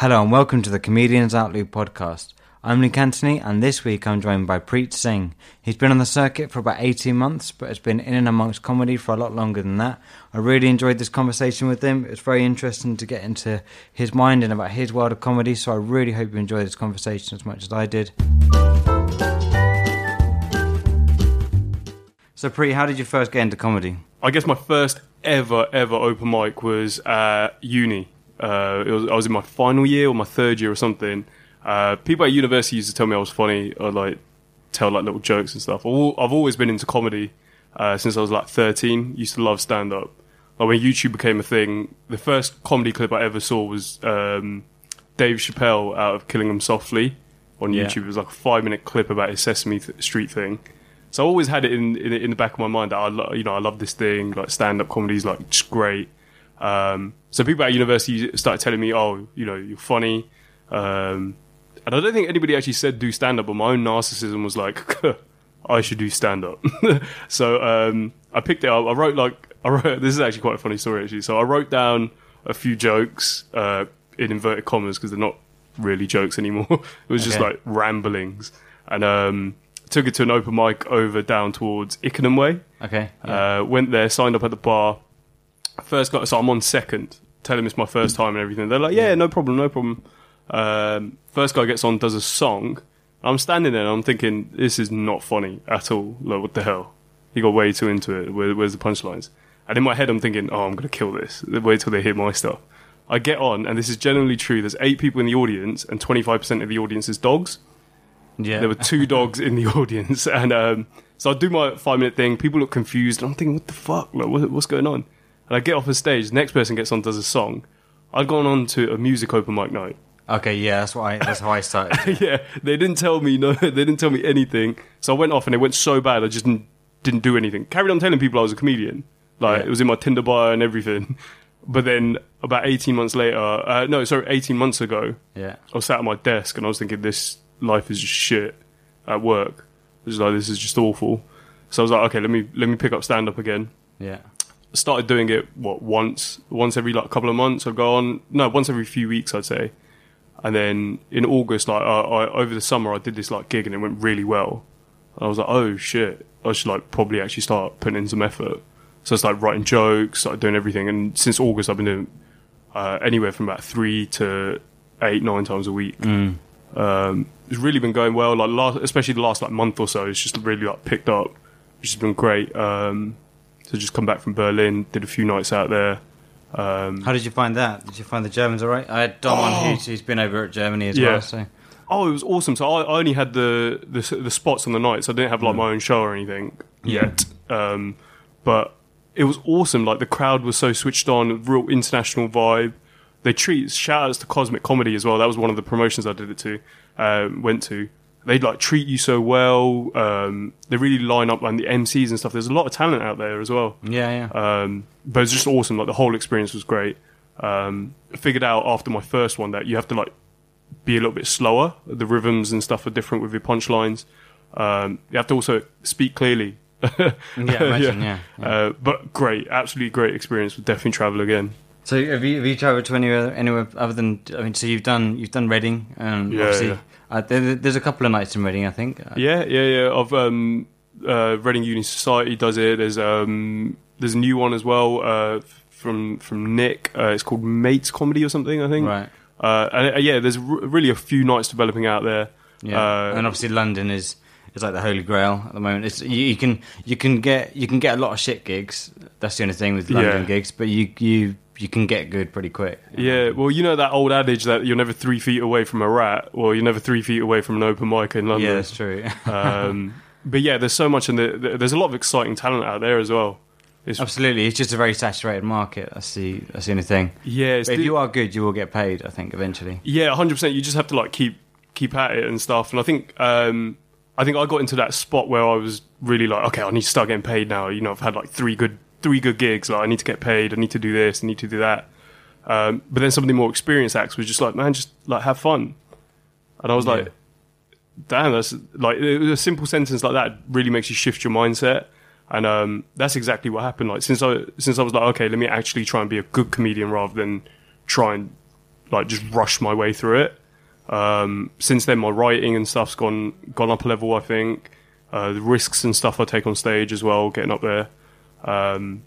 Hello and welcome to the Comedians Outluke podcast. I'm Luke Anthony and this week I'm joined by Preet Singh. He's been on the circuit for about 18 months but has been in and amongst comedy for a lot longer than that. I really enjoyed this conversation with him. It's very interesting to get into his mind and about his world of comedy so I really hope you enjoy this conversation as much as I did. So Preet, how did you first get into comedy? I guess my first ever ever open mic was at uni. Uh, it was, I was in my final year or my third year or something. Uh, people at university used to tell me I was funny or like tell like little jokes and stuff. I've always been into comedy uh, since I was like 13. Used to love stand up. Like when YouTube became a thing, the first comedy clip I ever saw was um, Dave Chappelle out of Killing 'Em Softly on Yeah. YouTube. It was like a five minute clip about his Sesame th- Street thing. So I always had it in, in in the back of my mind that I lo- you know I love this thing like stand up comedy is like just great. Um, so people at university started telling me, oh, you know, you're funny. Um, and I don't think anybody actually said do stand up, but my own narcissism was like, I should do stand up. so um, I picked it up. I wrote like I wrote. This is actually quite a funny story actually. So I wrote down a few jokes uh, in inverted commas because they're not really jokes anymore. it was just Okay. like ramblings, and um, took it to an open mic over down towards Ickenham Way. Okay. Uh, went there, signed up at the bar. First got so I'm on second. Tell him it's my first time and everything. They're like, yeah, no problem, no problem. Um, first guy gets on, does a song. I'm standing there and I'm thinking, this is not funny at all. Like, what the hell? He got way too into it. Where, where's the punchlines? And in my head, I'm thinking, oh, I'm going to kill this. Wait till they hear my stuff. I get on, and this is generally true. There's eight people in the audience, and 25% of the audience is dogs yeah. there were two dogs in the audience, and um, so I do my five minute thing. People look confused, and I'm thinking, "What the fuck? Like, what, what's going on?" And I get off the stage. The next person gets on, does a song. I'd gone on to a music open mic night. Okay, yeah, that's why that's how I started. yeah, they didn't tell me no, they didn't tell me anything. So I went off, and it went so bad, I just didn't, didn't do anything. Carried on telling people I was a comedian, like Yeah. it was in my Tinder bio and everything. But then about 18 months later, uh, no, sorry, 18 months ago, yeah. I was sat at my desk and I was thinking, this life is just shit at work. It was like, this is just awful. So I was like, okay, let me let me pick up stand up again. Yeah. Started doing it what once once every like couple of months. I'd go on no once every few weeks I'd say, and then in August like I, I, over the summer I did this like gig and it went really well. And I was like, oh shit, I should like probably actually start putting in some effort. So I started writing jokes, started doing everything, and since August I've been doing uh, anywhere from about three to eight nine times a week. Um, it's really been going well. Like last, especially the last like month or so, it's just really like picked up, which has been great. Um, so just come back from Berlin, did a few nights out there. Um, How did you find that? Did you find the Germans all right? I had Dom on who's, who's been over at Germany as Yeah. well. So oh, it was awesome. So I, I only had the, the the spots on the nights. I didn't have like my own show or anything yet. Um, but it was awesome. Like the crowd was so switched on, real international vibe. They treat shout outs to Cosmic Comedy as well. That was one of the promotions I did it to, um, went to. They like treat you so well. Um, they really line up like the MCs and stuff. There's a lot of talent out there as well. yeah, yeah. Um, but it's just awesome. Like the whole experience was great. Um, I figured out after my first one that you have to like be a little bit slower. The rhythms and stuff are different with your punchlines. Um, you have to also speak clearly. yeah, imagine, yeah. yeah. Uh, but great, absolutely great experience. Would definitely travel again. So have you have you travelled to anywhere anywhere other than I mean? So you've done you've done Reading, and Yeah, obviously yeah. Uh, there, there's a couple of nights in Reading, I think. Uh, Yeah, yeah, yeah. Of um, uh, Reading Uni Society does it. There's um, there's a new one as well uh, from from Nick. Uh, it's called Mates Comedy or something. I think. Right. Uh, and uh, yeah, there's r- really a few nights developing out there. Yeah, Uh, and obviously London is is like the holy grail at the moment. It's you, you can you can get you can get a lot of shit gigs. That's the only thing with London Yeah. gigs, but you you you can get good pretty quick. Yeah, well, you know that old adage that you're never three feet away from a rat, or you're never three feet away from an open mic in London. Yeah, that's true. um, but yeah, there's so much, and the, there's a lot of exciting talent out there as well. It's, Absolutely, it's just a very saturated market. That's the that's the only thing. yeah, it's But if the- you are good, you will get paid. I think eventually. yeah, hundred percent. You just have to like keep keep at it and stuff. And I think um, I think I got into that spot where I was really like, okay, I need to start getting paid now. You know, I've had like three good three good gigs. Like, I need to get paid. I need to do this. I need to do that. Um, but then some of the more experienced acts was just like, man, just like have fun. And I was like, damn, that's like a simple sentence like that really makes you shift your mindset. And um, that's exactly what happened. Like since I since I was like, okay, let me actually try and be a good comedian rather than try and like just rush my way through it. Um, since then, my writing and stuff's gone gone up a level. I think uh, the risks and stuff I take on stage as well, getting up there. Um,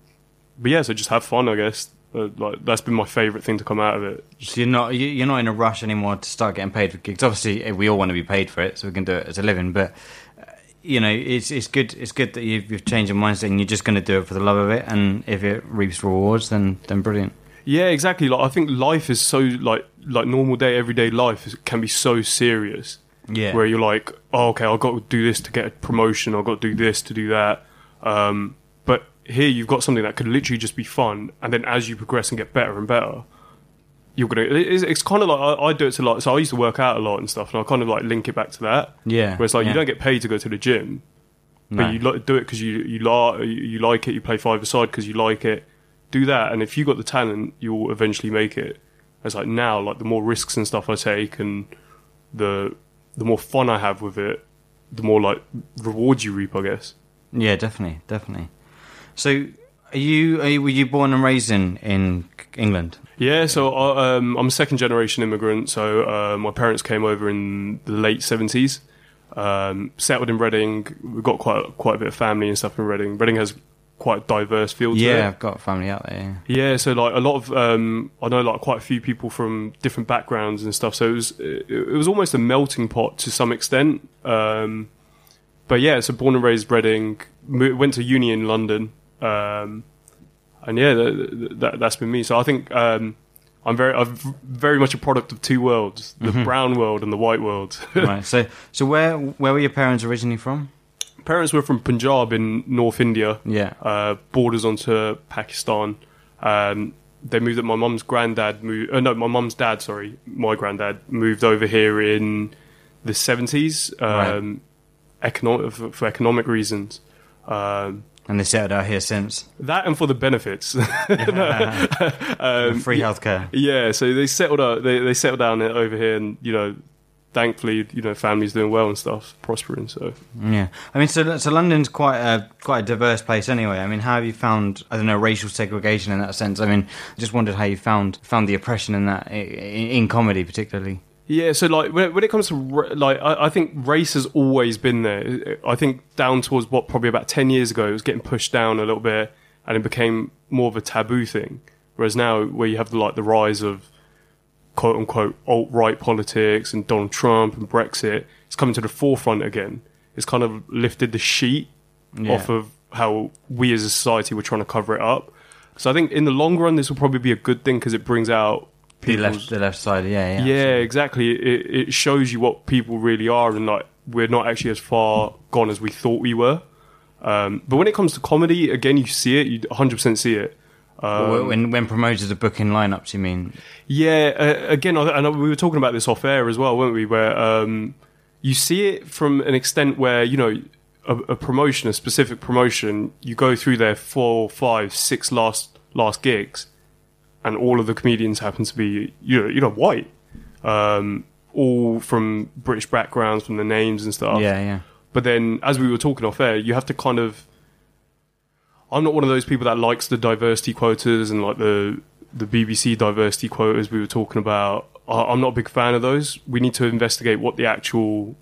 but yeah, so just have fun, I guess. Uh, like that's been my favourite thing to come out of it. So you're not you- you're not in a rush anymore to start getting paid for gigs. Obviously, eh, we all want to be paid for it, so we can do it as a living. But uh, you know, it's it's good it's good that you've, you've changed your mindset and you're just going to do it for the love of it. And if it reaps rewards, then then brilliant. Yeah, exactly. Like I think life is so like like normal day, everyday life is, can be so serious. Yeah, where you're like, oh, okay, I've got to do this to get a promotion. I've got to do this to do that. Um, here you've got something that could literally just be fun, and then as you progress and get better and better, you're gonna. It's, it's kind of like I, I do it to like. So I used to work out a lot and stuff, and I kind of like link it back to that. yeah. Where it's like yeah. you don't get paid to go to the gym, No. but you like, do it because you you, la- you like it. You play five aside because you like it. Do that, and if you got the talent, you'll eventually make it. It's like now, like the more risks and stuff I take, and the the more fun I have with it, the more like rewards you reap, I guess. Yeah, definitely, definitely. So, are you, are you were you born and raised in in England? Yeah, so I, um, I'm a second generation immigrant. So uh, my parents came over in the late seventies, um, settled in Reading. We've got quite quite a bit of family and stuff in Reading. Reading has quite diverse field. to it. Yeah, I've got family out there. Yeah, so like a lot of um, I know like quite a few people from different backgrounds and stuff. So it was it, it was almost a melting pot to some extent. Um, but yeah, so born and raised Reading, went to uni in London, um, and yeah, that, that, that's been me. So I think um, I'm very I'm very much a product of two worlds: the brown world and the white world. Right. So, so where where were your parents originally from? Parents were from Punjab in North India. Yeah. uh, borders onto Pakistan. Um, they moved up. My mum's granddad moved. Uh, no, my mum's dad. Sorry, my granddad moved over here in the seventies. Um, economic for, for economic reasons. Um, And they settled out here since. that and for the benefits. Um, Free healthcare. yeah, so they settled out. They they settled down over here, and you know, thankfully, you know, families doing well and stuff, prospering. So Yeah, I mean, so so London's quite a quite a diverse place anyway. I mean, how have you found I don't know racial segregation in that sense? I mean, just wondered how you found found the oppression in that in, in comedy particularly. Yeah, so like when it, when it comes to like, I, I think race has always been there. I think down towards what probably about ten years ago, it was getting pushed down a little bit, and it became more of a taboo thing. Whereas now, where you have the like the rise of quote unquote alt right politics and Donald Trump and Brexit, it's coming to the forefront again. It's kind of lifted the sheet Yeah. off of how we as a society were trying to cover it up. So I think in the long run, this will probably be a good thing because it brings out The left the left side, yeah, yeah, yeah, exactly. It, it shows you what people really are, and like we're not actually as far gone as we thought we were. Um, but when it comes to comedy, again, you see it. You 100 percent see it. Um, when when promoters are booking lineups, you mean? yeah, uh, again, I, and we were talking about this off air as well, weren't we? Where um, you see it from an extent where you know a, a promotion, a specific promotion, you go through their four, five, six last last gigs, and all of the comedians happen to be you know you know white, um, all from British backgrounds, from the names and stuff. Yeah, yeah. But then, as we were talking off air, you have to kind of. I'm not one of those people that likes the diversity quotas and like the the BBC diversity quotas we were talking about. I- I'm not a big fan of those. We need to investigate what the actual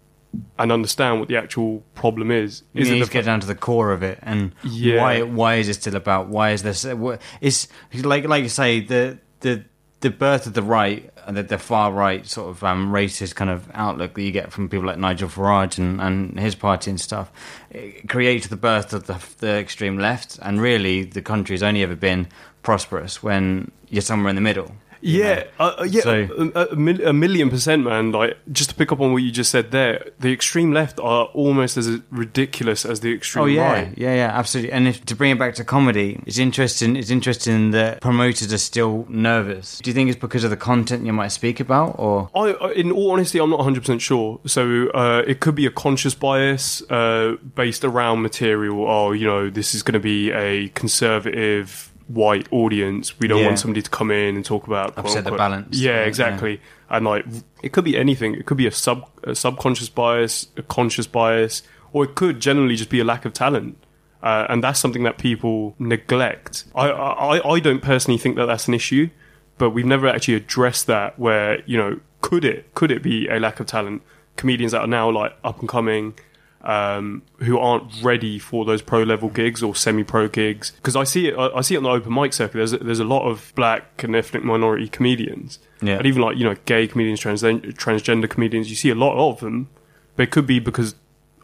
and understand what the actual problem is. You Is need it to get down to the core of it, and Yeah. why why is it still about? Why is this? what- It's like like you say the the the birth of the right and the, the far right sort of um, racist kind of outlook that you get from people like Nigel Farage and, and his party and stuff it creates the birth of the, the extreme left, and really the country's only ever been prosperous when you're somewhere in the middle. Yeah, uh, uh, yeah, So- a, a, mil- a million percent, man. Like, just to pick up on what you just said there, the extreme left are almost as ridiculous as the extreme Oh yeah, right. yeah, yeah, absolutely. And if, to bring it back to comedy, it's interesting. It's interesting that promoters are still nervous. Do you think it's because of the content you might speak about, or I, in all honesty, I'm not 100% sure. So uh, it could be a conscious bias uh, based around material. Oh, you know, this is going to be a conservative white audience. We don't Yeah. want somebody to come in and talk about Upset the balance. Yeah, Yeah. exactly. And like, it could be anything. It could be a sub a subconscious bias, a conscious bias, or it could generally just be a lack of talent. Uh, and that's something that people neglect. I, I I don't personally think that that's an issue but we've never actually addressed that. Where you know, could it could it be a lack of talent? Comedians that are now like up and coming, um, who aren't ready for those pro level gigs or semi pro gigs. Because I see it, I, I see it on the open mic circuit. There's a, there's a lot of black and ethnic minority comedians, Yeah. and even like you know gay comedians, trans- transgender comedians. You see a lot of them, but it could be because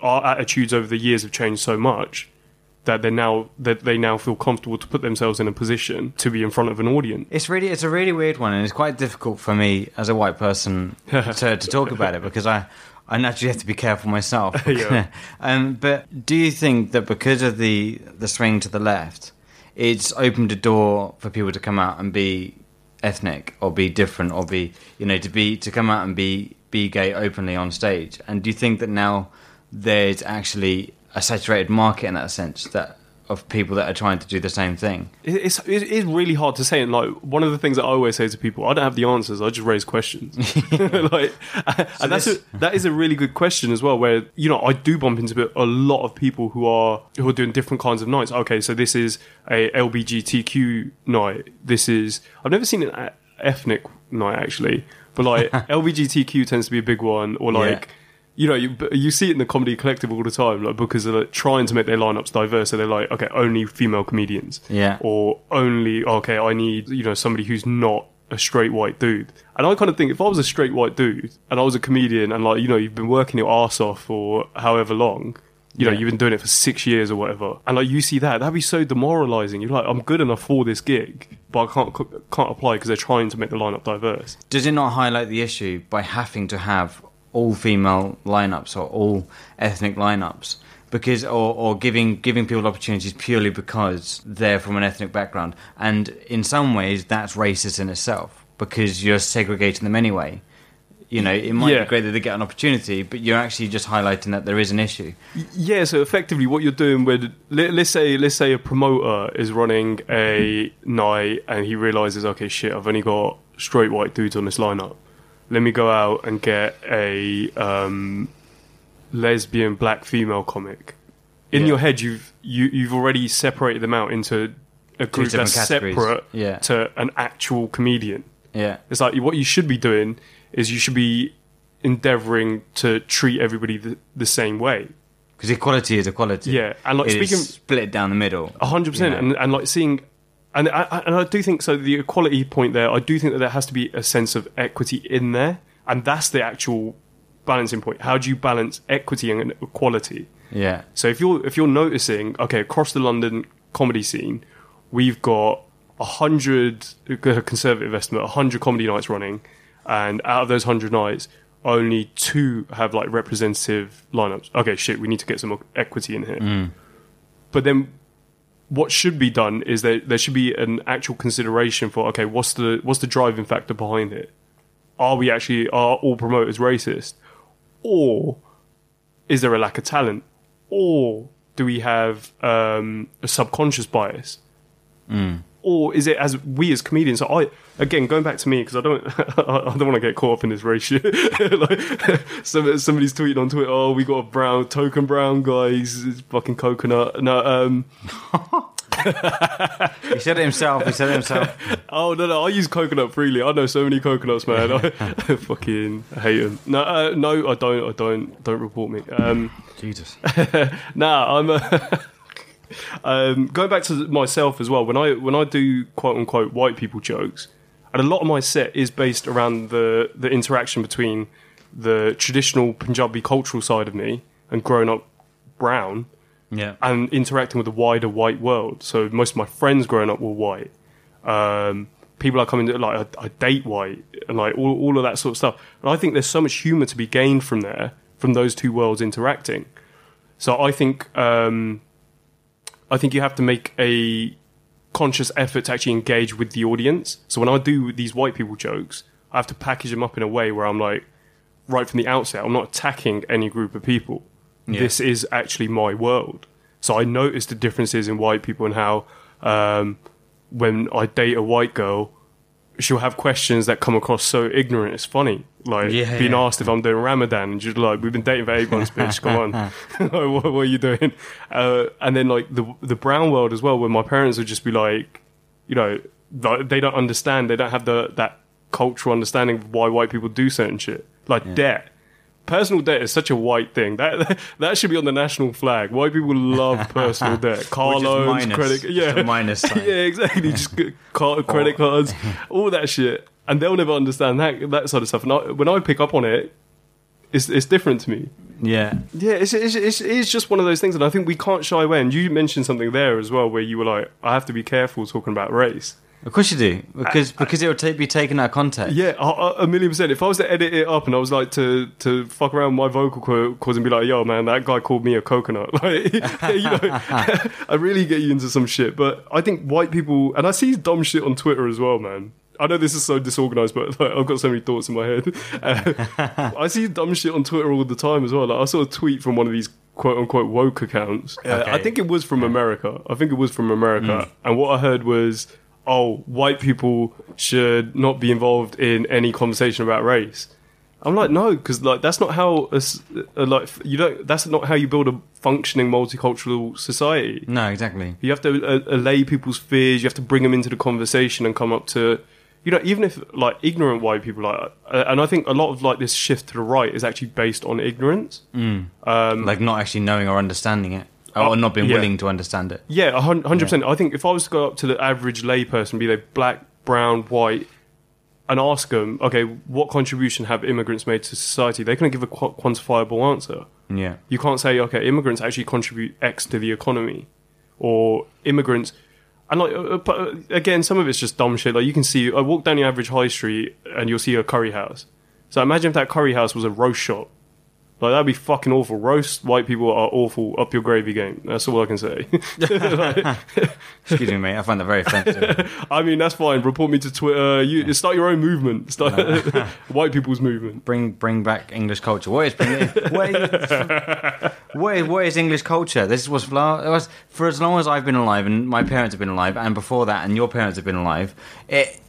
our attitudes over the years have changed so much that they now that they now feel comfortable to put themselves in a position to be in front of an audience. It's really it's a really weird one, and it's quite difficult for me as a white person to, to talk about it because I I naturally have to be careful myself. Yeah. um, but do you think that because of the the swing to the left, it's opened a door for people to come out and be ethnic or be different or be you know to be to come out and be be gay openly on stage? And do you think that now there's actually a saturated market in that sense that of people that are trying to do the same thing? It's it is really hard to say. And like one of the things that I always say to people, I don't have the answers. I just raise questions. like, and that's this- a, that is a really good question as well. Where you know I do bump into a lot of people who are who are doing different kinds of nights. Okay, so this is a LBGTQ night. This is I've never seen an ethnic night actually, but like LBGTQ tends to be a big one, or like. Yeah. You know, you, you see it in the comedy collective all the time. Like bookers are like, trying to make their lineups diverse, so they're like, okay, only female comedians Yeah. or only okay i need you know somebody who's not a straight white dude and i kind of think if i was a straight white dude and i was a comedian and like you know you've been working your ass off for however long you know Yeah. you've been doing it for six years or whatever and like you see that that'd be so demoralizing you're like i'm good enough for this gig but i can't can't apply because they're trying to make the lineup diverse Does it not highlight the issue by having to have all female lineups or all ethnic lineups? Because or, or giving giving people opportunities purely because they're from an ethnic background, and in some ways that's racist in itself because you're segregating them anyway. You know, it might Yeah. be great that they get an opportunity, but you're actually just highlighting that there is an issue. Yeah, so effectively, what you're doing with let, let's say let's say a promoter is running a night and he realizes, okay, shit, I've only got straight white dudes on this lineup. Let me go out and get a um, lesbian black female comic. In Yeah. your head, you've you, you've already separated them out into a group that's categories. separate Yeah. to an actual comedian. Yeah, It's like what you should be doing is you should be endeavoring to treat everybody the, the same way. because equality is equality. Yeah, and like It speaking split it down the middle. a hundred percent, and and like seeing, and I, and I do think so. The equality point there, I do think that there has to be a sense of equity in there, and that's the actual balancing point. How do you balance equity and equality? Yeah, So if you're if you're noticing, okay, across the London comedy scene, we've got a hundred conservative estimate, a hundred comedy nights running, and out of those hundred nights, only two have like representative lineups. Okay, shit, we need to get some equity in here. Mm. But then, what should be done is there there should be an actual consideration for okay, what's the what's the driving factor behind it? Are we actually are all promoters racist, or is there a lack of talent, or do we have um, a subconscious bias, or is it as we as comedians? So I again going back to me because I don't I don't want to get caught up in this race shit. like, some, somebody's tweeting on Twitter, "Oh, we got a brown token brown guy. He's, fucking coconut." No, um, he said it himself. He said it himself. oh no, no, I use coconut freely. I know so many coconuts, man. I, fucking hate them. No, uh, no, I don't. I don't. Don't report me. Um, Jesus. nah, I'm uh, um, going back to myself as well. When I when I do quote unquote white people jokes, and a lot of my set is based around the the interaction between the traditional Punjabi cultural side of me and growing up brown Yeah. and interacting with the wider white world. So most of my friends growing up were white. Um, people are coming to like I, I date white and like all, all of that sort of stuff. And I think there's so much humor to be gained from there, from those two worlds interacting. So I think um, I think you have to make a conscious effort to actually engage with the audience. So when I do these white people jokes, I have to package them up in a way where I'm like, right from the outset, I'm not attacking any group of people. Yeah. This is actually my world. So I notice the differences in white people and how um, when I date a white girl, she'll have questions that come across so ignorant. It's funny, like Yeah, being yeah. asked if I'm doing Ramadan, and just like we've been dating for eight months, bitch. Come on, what, what are you doing? Uh, and then like the the brown world as well, where my parents would just be like, you know, like, they don't understand. They don't have the that cultural understanding of why white people do certain shit, like debt. Personal debt is such a white thing. That that should be on the national flag. White people love personal debt. Car loans, minus, credit, yeah, minus sign. yeah, exactly. Just car, credit cards, all that shit, and they'll never understand that that sort of stuff. And I, when I pick up on it, it's it's different to me. Yeah. Yeah, it's, it's, it's, it's just one of those things, and I think we can't shy away. And you mentioned something there as well, where you were like, "I have to be careful talking about race." Of course you do, because because it would take, be taken out of context. Yeah, a, a- million percent. If I was to edit it up and I was like to to fuck around my vocal co- cords and be like, "Yo, man, that guy called me a coconut," like, you know, I really get you into some shit. But I think white people, and I see dumb shit on Twitter as well, man. I know this is so disorganized, but like, I've got so many thoughts in my head. Uh, I see dumb shit on Twitter all the time as well. Like I saw a tweet from one of these quote unquote woke accounts. Uh, Okay. I think it was from America. I think it was from America. And what I heard was, oh, white people should not be involved in any conversation about race. I'm like, no, because like that's not how a a, like you don't. That's not how you build a functioning multicultural society. No, exactly. You have to uh, allay people's fears. You have to bring them into the conversation and come up to, you know, even if like ignorant white people like, uh, and I think a lot of like this shift to the right is actually based on ignorance. Um, like not actually knowing or understanding it, or Oh, not being yeah. willing to understand it. Yeah, hundred percent. I think if I was to go up to the average layperson, be they black, brown, white, and ask them, okay, what contribution have immigrants made to society? They couldn't give a qu- quantifiable answer. Yeah. You can't say, okay, immigrants actually contribute X to the economy, or immigrants. And like, uh, but uh, again, some of it's just dumb shit. Like you can see, I walk down the average high street and you'll see a curry house. So imagine if that curry house was a roast shop. Like that'd be fucking awful. Roast white people are awful. Up your gravy game. That's all I can say. Excuse me, mate. I find that very offensive. I mean, that's fine. Report me to Twitter. You start your own movement. Start white people's movement. bring bring back English culture. What is bring, what, is, what is what is English culture? This was for, for as long as I've been alive, and my parents have been alive, and before that, and your parents have been alive. It,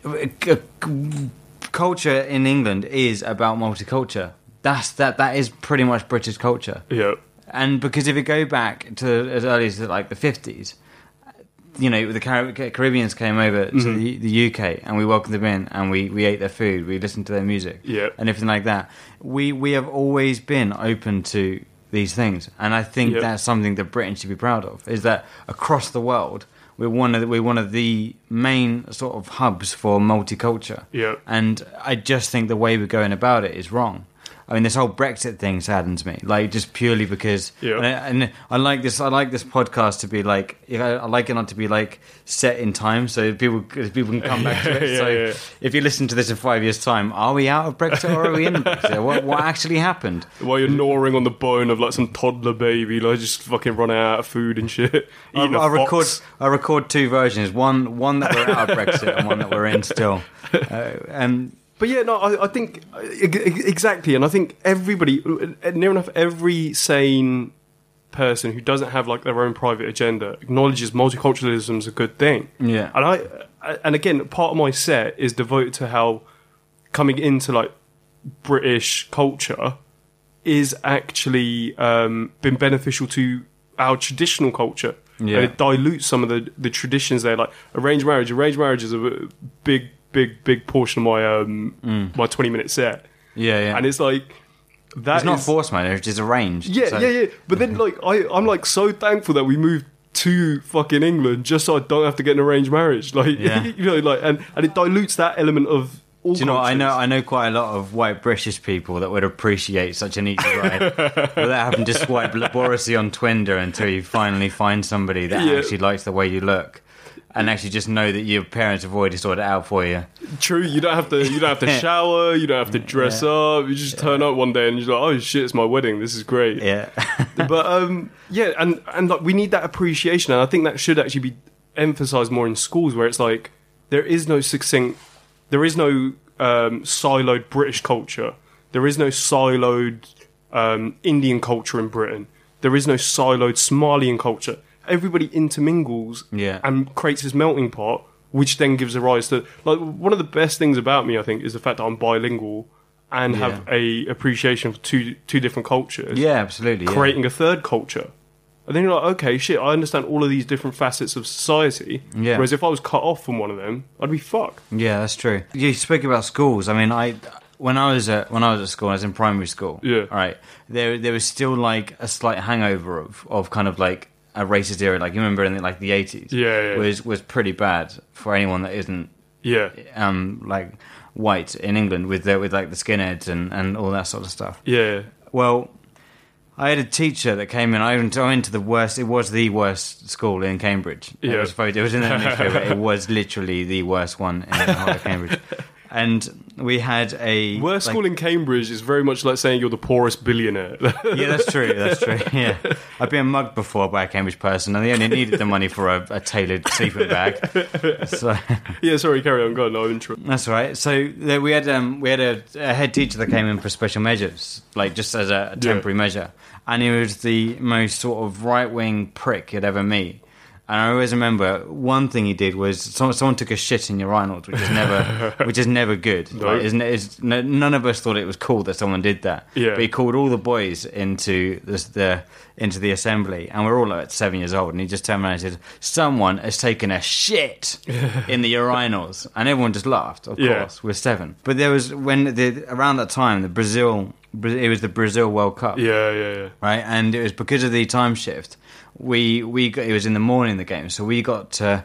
c- c- culture in England is about multicultural. That's that. That is pretty much British culture. Yeah. And because if you go back to as early as like the fifties, you know, the Car- Caribbeans came over to Mm-hmm. the, the UK and we welcomed them in and we, we ate their food, we listened to their music, Yeah. and everything like that. We we have always been open to these things, and I think Yeah. that's something that Britain should be proud of. Is that across the world we're one of the, we're one of the main sort of hubs for multicultural. Yeah. And I just think the way we're going about it is wrong. I mean, this whole Brexit thing saddens me, like just purely because. Yeah. And, I, and I like this. I like this podcast to be like. I like it not to be like set in time, so people people can come back to it. Yeah, so yeah. if you listen to this in five years' time, are we out of Brexit or are we in Brexit? what what actually happened? While you're gnawing on the bone of like some toddler baby, like just fucking running out of food and shit. I, record. I record two versions. One one that we're out of Brexit and one that we're in still. Uh, and But yeah, no, I, I think uh, ex- ex- exactly, and I think everybody, uh, near enough every sane person who doesn't have like their own private agenda acknowledges multiculturalism is a good thing. Yeah. and I, I- and again, part of my set is devoted to how coming into like British culture is actually um, been beneficial to our traditional culture. Yeah. And it dilutes some of the, the traditions there, like arranged marriage. Arranged marriage is a big, big, big portion of my um, my twenty minute set, yeah, yeah. and it's like that it's not is- forced marriage; it's arranged. yeah, So- yeah, yeah. But then, like, I, I'm like so thankful that we moved to fucking England just so I don't have to get an arranged marriage. Like, Yeah. you know, like, and, and it dilutes that element of all. Do you know? what? I know. I know quite a lot of white British people that would appreciate such an easy ride without having to swipe laboriously on Tinder until you finally find somebody that Yeah. actually likes the way you look, and actually just know that your parents have already sorted it out for you. True, you don't have to. You don't have to shower. You don't have to dress up. You just turn up one day and you're like, "Oh shit, it's my wedding. This is great." Yeah, but um, yeah, and and like we need that appreciation, and I think that should actually be emphasized more in schools, where it's like there is no succinct, there is no um, siloed British culture, there is no siloed um, Indian culture in Britain, there is no siloed Somalian culture. Everybody intermingles Yeah. and creates this melting pot, which then gives a rise to like one of the best things about me. I think is the fact that I'm bilingual and have Yeah. a appreciation for two two different cultures yeah, absolutely. yeah. creating a third culture. And then you're like, okay, shit, I understand all of these different facets of society. Yeah. Whereas if I was cut off from one of them, I'd be fucked. Yeah, that's true. You speak about schools. I mean, I when I was at when I was at school, I was in primary school. Yeah. Right. There there was still like a slight hangover of of kind of like a racist era. Like you remember in the, like the eighties. Yeah, yeah. Was was pretty bad for anyone that isn't Yeah. um like white in England with the, with like the skinheads and and all that sort of stuff. Yeah. Well, I had a teacher that came in. I went I went to the worst. It was the worst school in Cambridge. It Yeah. was. It was in the newspaper. it was literally the worst one in the whole of Cambridge. And we had a Worst like- school in Cambridge is very much like saying you're the poorest billionaire. Yeah, that's true. That's true. Yeah, I've been mugged before by a Cambridge person, and they only needed the money for a, a tailored sleeping bag. So yeah, sorry, carry on. Go on. No, I'm interested. That's right. So there, we had um, we had a, a head teacher that came in for special measures, like just as a, a temporary measure, and he was the most sort of right wing prick you'd ever meet. And I always remember one thing he did was someone, someone took a shit in your urinals, which is never which is never good. No. Like? It's, no, none of us thought it was cool that someone did that. Yeah. But he called all the boys into this, the into the assembly, and we're all like seven years old, and he just turned around and said, "Someone has taken a shit in the urinals," and everyone just laughed. Of Yeah. course, we're seven. But there was when the around that time, the Brazil, it was the Brazil World Cup, Yeah, yeah, yeah. right? And it was because of the time shift. We we got, it was in the morning the game, so we got to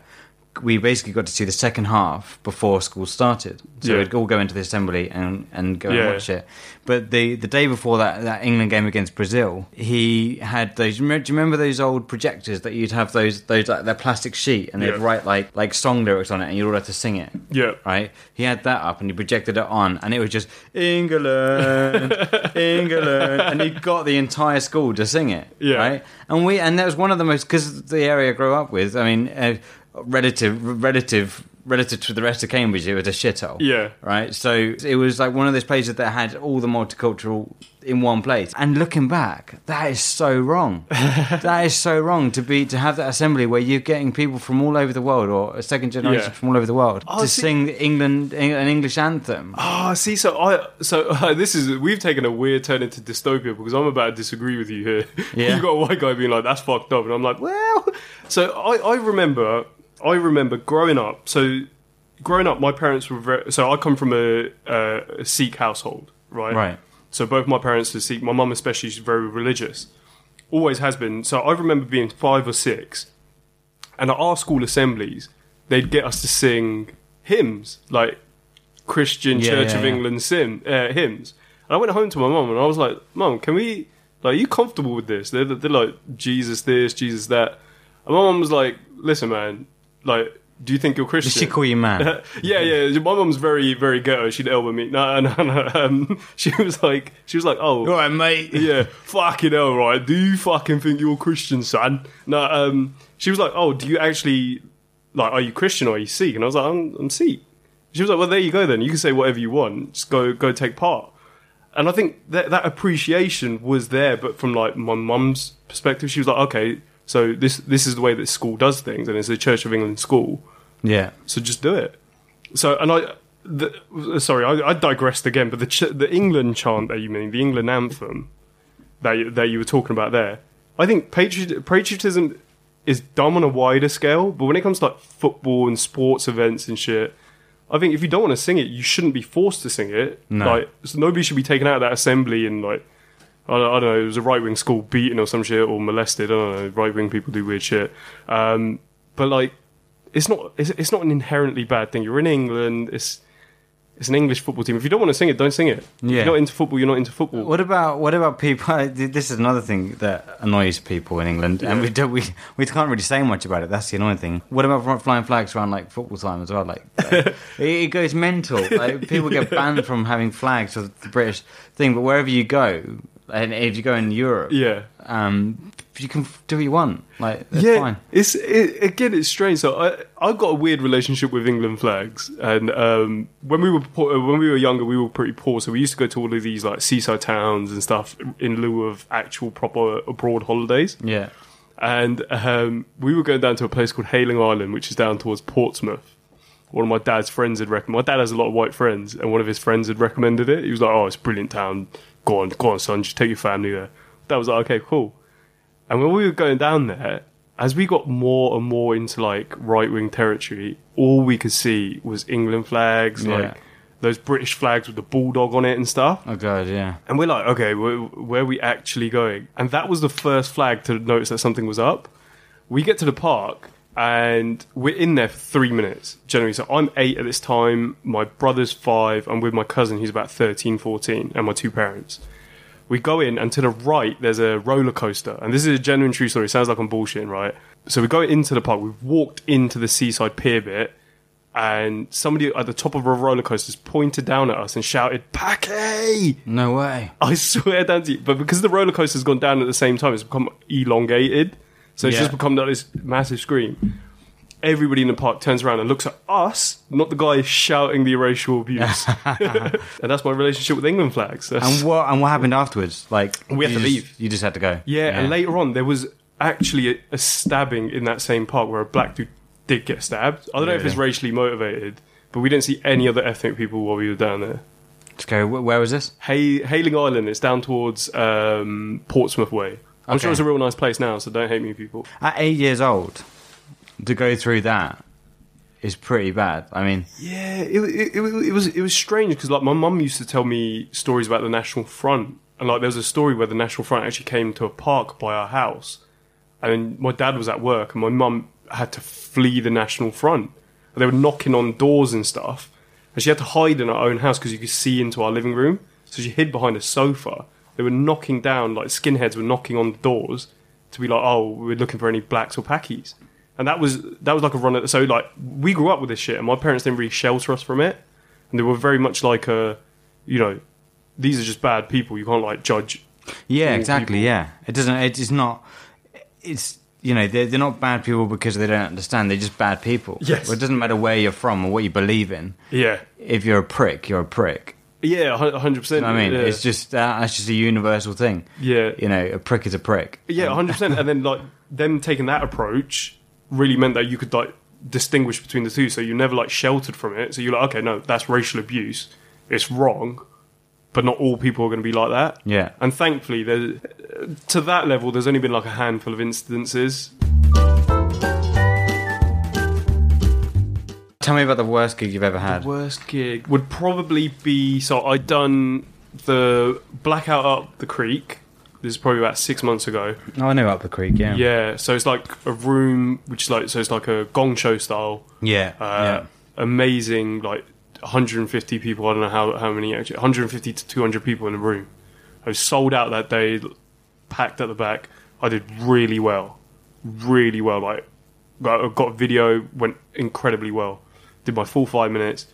we basically got to see the second half before school started. So Yeah. we'd all go into the assembly and, and go Yeah. and watch it. But the the day before that that England game against Brazil, he had those. Do you remember those old projectors that you'd have those those like that plastic sheet and they'd Yeah. write like like song lyrics on it and you'd all have to sing it Yeah. right? He had that up and he projected it on, and it was just England, England, and he got the entire school to sing it, Yeah. right? And we and that was one of the most because the area I grew up with. I mean, uh, relative, relative, relative to the rest of Cambridge, it was a shithole, Yeah. right? So it was like one of those places that had all the multicultural in one place. And looking back, that is so wrong. that is so wrong to be to have that assembly where you're getting people from all over the world or a second generation Yeah. from all over the world Oh, to see- sing England an English anthem. Ah, see, so I, so uh, this is we've taken a weird turn into dystopia because I'm about to disagree with you here. Yeah. you got a white guy being like, "That's fucked up," and I'm like, "Well," so I, I remember, I remember growing up. So growing up, my parents were very. So I come from a, a, Sikh household, right? Right. So both my parents are Sikh. My mum, especially, she's very religious. Always has been. So I remember being five or six, and at our school assemblies, they'd get us to sing hymns like Christian Yeah, Church yeah, of yeah. England sim, uh, hymns. And I went home to my mum and I was like, "Mum, can we? Like, are you comfortable with this?" They're, they're like, "Jesus this, Jesus that." And my mum was like, "Listen, man, like." Do you think you're Christian? Did she call you man? yeah, yeah. My mum's very, very ghetto. She'd elbow me. No, no, no. Um, she was like, she was like, oh, All right, mate. yeah, fucking hell, right? Do you fucking think you're Christian, son? No, um, she was like, oh, do you actually, like, are you Christian or are you Sikh? And I was like, I'm, I'm Sikh. She was like, well, there you go then. You can say whatever you want. Just go, go take part. And I think that that appreciation was there, but from like my mum's perspective, she was like, okay, so this this is the way that school does things, and it's a Church of England school, Yeah. so just do it. So, and I, the, sorry, I, I digressed again, but the ch- the England chant that you mean, the England anthem that you, that you were talking about there, I think patriot, patriotism is dumb on a wider scale, but when it comes to like football and sports events and shit, I think if you don't want to sing it, you shouldn't be forced to sing it. No. Like, so nobody should be taken out of that assembly and like. I don't, I don't know. It was a right wing school beaten or some shit or molested. I don't know. Right wing people do weird shit. Um, but like, it's not it's, it's not an inherently bad thing. You're in England. It's it's an English football team. If you don't want to sing it, don't sing it. If Yeah. you're not into football. You're not into football. What about what about people? This is another thing that annoys people in England, and we don't we we can't really say much about it. That's the annoying thing. What about flying flags around like football time as well? Like it, it goes mental. Like people get banned from having flags for the British thing, but wherever you go, and if you go in Europe, Yeah. um, you can do what you want. Like yeah, fine. it's it, again, it's strange. So I I've got a weird relationship with England flags, and um, when we were poor, when we were younger, we were pretty poor. So we used to go to all of these like seaside towns and stuff in lieu of actual proper abroad holidays. Yeah, and um, we were going down to a place called Hayling Island, which is down towards Portsmouth. One of my dad's friends had recommended. My dad has a lot of white friends, and one of his friends had recommended it. He was like, "Oh, it's a brilliant town. Go on, go on, son. Just take your family there." That was like, "Okay, cool." And when we were going down there, as we got more and more into like right wing territory, all we could see was England flags, Yeah. like those British flags with the bulldog on it and stuff. Oh god, yeah. And we're like, okay, where, where are we actually going? And that was the first flag to notice that something was up. We get to the park and we're in there for three minutes generally. So I'm eight at this time, my brother's five, I'm with my cousin, who's about 13, 14, and my two parents. We go in, and to the right, there's a roller coaster. And this is a genuine true story. It sounds like I'm bullshitting, right? So we go into the park, we've walked into the seaside pier bit, and somebody at the top of a roller coaster has pointed down at us and shouted, Packy! No way. I swear down to you. But because the roller coaster's gone down at the same time, it's become elongated. So it's Yeah. just become like this massive screen. Everybody in the park turns around and looks at us, not the guy shouting the racial abuse. and that's my relationship with England flags. That's- And what and what happened afterwards? Like We had you to just- leave. You just had to go. yeah, and later on, there was actually a, a stabbing in that same park where a black dude did get stabbed. I don't know if it's Really? racially motivated, but we didn't see any other ethnic people while we were down there. Go. Wh- Where was this? Hayling Island, it's down towards um, Portsmouth Way. I'm sure it's a real nice place now, so don't hate me, people. At eight years old, to go through that is pretty bad. I mean, Yeah, it, it, it, it was it was strange because like my mum used to tell me stories about the National Front, and like there was a story where the National Front actually came to a park by our house, and then my dad was at work, and my mum had to flee the National Front. And they were knocking on doors and stuff, and she had to hide in her own house because you could see into our living room. So she hid behind a sofa. They were knocking down like skinheads were knocking on doors to be like, "Oh, we're looking for any blacks or packies." And that was that was like a run. At, so like we grew up with this shit, and my parents didn't really shelter us from it, and they were very much like a, you know, these are just bad people. You can't like judge. yeah, exactly. people. Yeah, it doesn't. It's not. It's you know they're they're not bad people because they don't understand. They're just bad people. Yes. Well, it doesn't matter where you're from or what you believe in. Yeah, If you're a prick, you're a prick. Yeah, hundred percent. You know I mean, yeah. it's just uh, that's just a universal thing. yeah, You know, a prick is a prick. Yeah, hundred percent. And then like them taking that approach really meant that you could like distinguish between the two. So you never like sheltered from it. So you're like, okay, no, that's racial abuse. It's wrong, but not all people are going to be like that. Yeah. And thankfully, there to that level, there's only been like a handful of instances. Tell me about the worst gig you've ever had. Worst gig would probably be so I'd done the blackout up the creek. This is probably about six months ago. Oh, I know up the creek. Yeah. Yeah, so it's like a room which is like so it's like a gong show style. Yeah. Uh, Amazing, like 150 people. I don't know how how many actually. 150 to 200 people in the room. I was sold out that day, packed at the back. I did really well, really well. Like got, got video, went incredibly well. Did my full five minutes.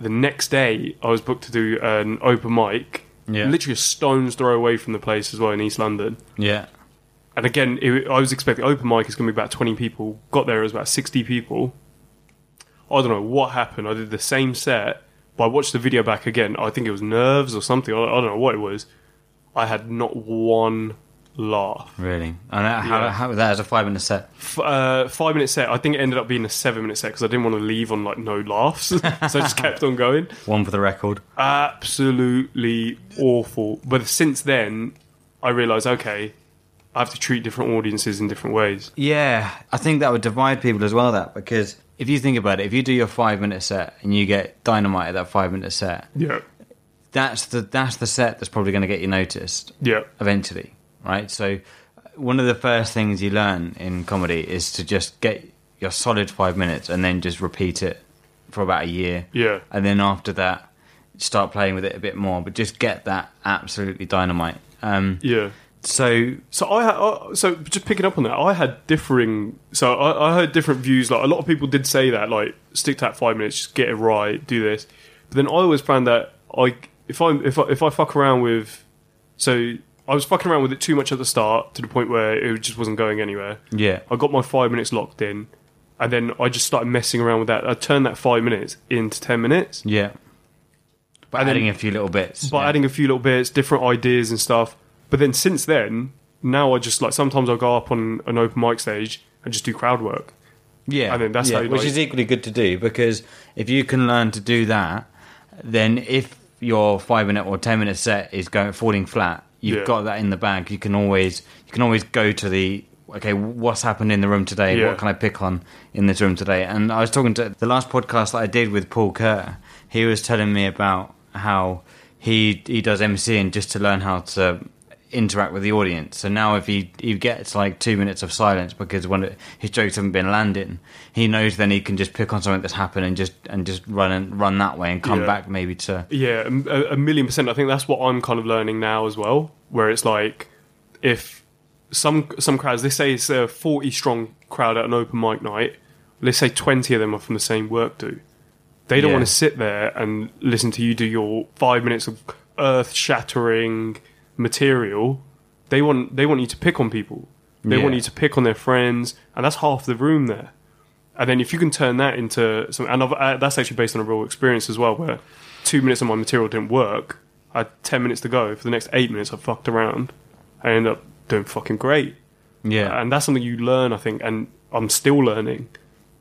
The next day, I was booked to do an open mic. Yeah. Literally a stone's throw away from the place as well in East London. yeah. And again, it, I was expecting open mic is going to be about 20 people. Got there, it was about 60 people. I don't know what happened. I did the same set, but I watched the video back again. I think it was nerves or something. I, I don't know what it was. I had not one laugh. Really. And that- how, Yeah. how that as a five minute set. F- uh, five minute set. I think it ended up being a seven minute set because I didn't want to leave on like no laughs, so I just kept on going. One for the record. Absolutely awful. But since then, I realised okay, I have to treat different audiences in different ways. Yeah, I think that would divide people as well. That because if you think about it, if you do your five minute set and you get dynamite at that five minute set, Yeah, that's the that's the set that's probably going to get you noticed yeah. eventually, right? So uh, one of the first things you learn in comedy is to just get your solid five minutes and then just repeat it for about a year. Yeah. and then after that, start playing with it a bit more. But just get that absolutely dynamite. Um, Yeah. so So I had, uh, so just picking up on that, I had differing. So I, I heard different views. Like a lot of people did say that, like stick to that five minutes, just get it right, do this. But then I always found that I, if I if I, if I fuck around with, so I was fucking around with it too much at the start to the point where it just wasn't going anywhere. yeah, I got my five minutes locked in, and then I just started messing around with that. I turned that five minutes into ten minutes. yeah. By And then- adding a few little bits. by yeah. adding a few little bits, different ideas and stuff. But then since then, now I just like sometimes I'll go up on an open mic stage and just do crowd work. Yeah, And then that's yeah, how you, which like- is equally good to do because if you can learn to do that, then if your five minute or ten minute set is going falling flat, you've Yeah. got that in the bag. You can always you can always go to the okay, what's happened in the room today? Yeah. What can I pick on in this room today? And I was talking to the last podcast that I did with Paul Kerr. He was telling me about how he he does MCing just to learn how to interact with the audience. So now if he he gets like two minutes of silence because when of his jokes haven't been landing, he knows then he can just pick on something that's happened and just and just run and run that way and come Yeah. back maybe to Yeah, a, a million percent. I think that's what I'm kind of learning now as well. Where it's like, if some some crowds, let's say it's a 40 strong crowd at an open mic night, let's say 20 of them are from the same work do. They don't Yeah. want to sit there and listen to you do your five minutes of earth shattering material. They want they want you to pick on people. They Yeah. want you to pick on their friends, and that's half the room there. And then if you can turn that into some, and uh, that's actually based on a real experience as well, where two minutes of my material didn't work. I had ten minutes to go. For the next eight minutes, I fucked around. I ended up doing fucking great, yeah and that's something you learn, I think, and I'm still learning,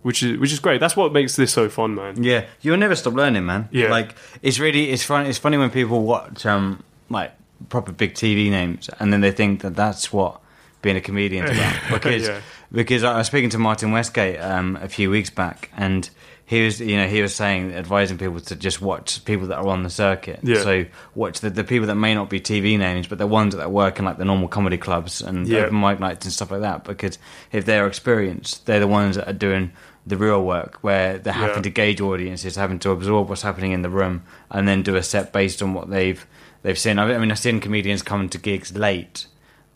which is which is great. That's what makes this so fun, man. Yeah, you'll never stop learning, man. Yeah. like it's really it's funny. It's funny when people watch um like proper big TV names and then they think that that's what being a comedian is about because Yeah. because I was speaking to Martin Westgate um a few weeks back and. He was, you know, he was saying, advising people to just watch people that are on the circuit. Yeah. So watch the, the people that may not be TV names, but the ones that work in like the normal comedy clubs and Yeah. open mic nights and stuff like that. Because if they're experienced, they're the ones that are doing the real work, where they're having Yeah. to gauge audiences, having to absorb what's happening in the room, and then do a set based on what they've they've seen. I mean, I've seen comedians come to gigs late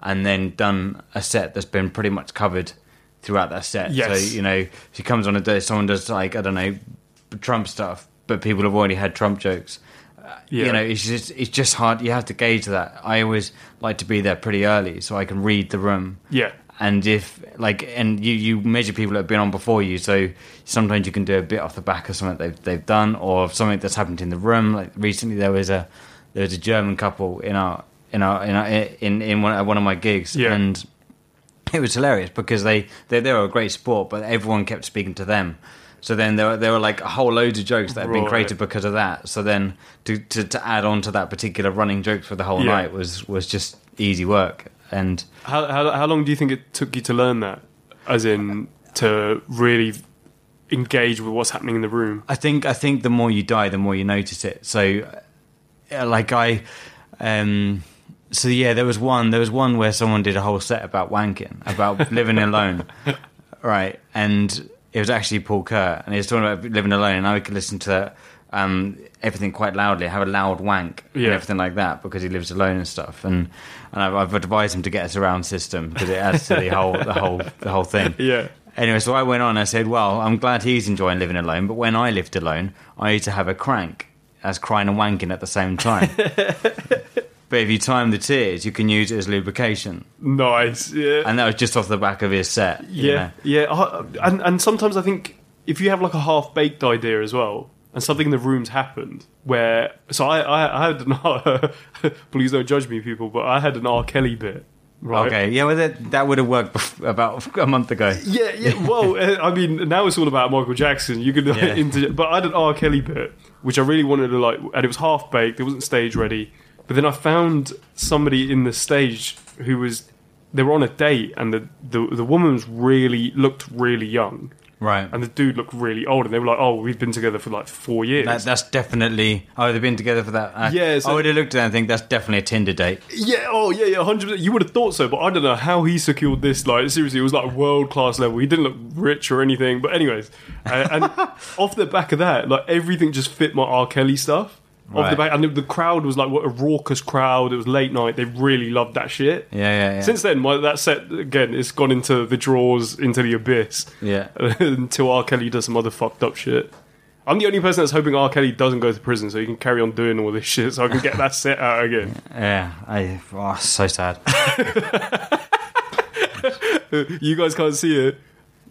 and then done a set that's been pretty much covered throughout that set. Yes. So you know, she comes on a day, someone does like I don't know Trump stuff, but people have already had Trump jokes. Uh, yeah. You know, it's just it's just hard. You have to gauge that. I always like to be there pretty early so I can read the room. Yeah, And if like, and you you measure people that have been on before you, so sometimes you can do a bit off the back of something they've they've done or something that's happened in the room. Like recently, there was a there was a German couple in our in our in our, in in one, one of my gigs, Yeah. and it was hilarious because they they they were a great sport, but everyone kept speaking to them. So then there were, there were like a whole loads of jokes that had been Right. created because of that. So then to, to to add on to that particular running jokes for the whole Yeah. night was was just easy work. And how, how how long do you think it took you to learn that? As in to really engage with what's happening in the room. I think I think the more you die, the more you notice it. So, uh, like I, um, so yeah, there was one. There was one where someone did a whole set about wanking, about living alone, right? And it was actually Paul Kerr, and he was talking about living alone, and I could listen to that, um, everything quite loudly, have a loud wank and everything like that because he lives alone and stuff. And and I've, I've advised him to get a surround system because it adds to the whole the whole the whole thing. Yeah. Anyway, so I went on. I said, "Well, I'm glad he's enjoying living alone, but when I lived alone, I used to have a crank as crying and wanking at the same time. but if you time the tears, you can use it as lubrication." Nice. Yeah. And that was just off the back of his set. you Yeah, know. yeah, and and sometimes I think if you have like a half baked idea as well, and something in the rooms happened where, so I I, I had an please don't judge me, people, but I had an R Kelly bit, right? Okay, yeah, well, that that would have worked about a month ago. Yeah, yeah. Well, uh, I mean, now it's all about Michael Jackson. You could, Yeah. into, but I had an R. Kelly bit, which I really wanted to like, and it was half baked. It wasn't stage ready. But then I found somebody in the stage who was, they were on a date, and the the, the woman was really looked really young, Right. and the dude looked really old, and they were like, "Oh, we've been together for like four years." That, that's definitely. Oh, they've been together for that. Uh, Yeah, so- I would have looked at that and think that's definitely a Tinder date. Yeah, oh yeah, yeah, hundred percent. You would have thought so, but I don't know how he secured this. Like seriously, it was like world class level. He didn't look rich or anything, but anyways, uh, and off the back of that, like everything just fit my R. Kelly stuff. Off the Right. back, and the, the crowd was like what a raucous crowd. It was late night. They really loved that shit. Yeah, yeah, yeah. Since then, my, that set again, it's gone into the drawers, into the abyss. yeah. until R. Kelly does some other fucked up shit. I'm the only person that's hoping R. Kelly doesn't go to prison so he can carry on doing all this shit so I can get that set out again. Yeah, I. Oh, so sad. You guys can't see it,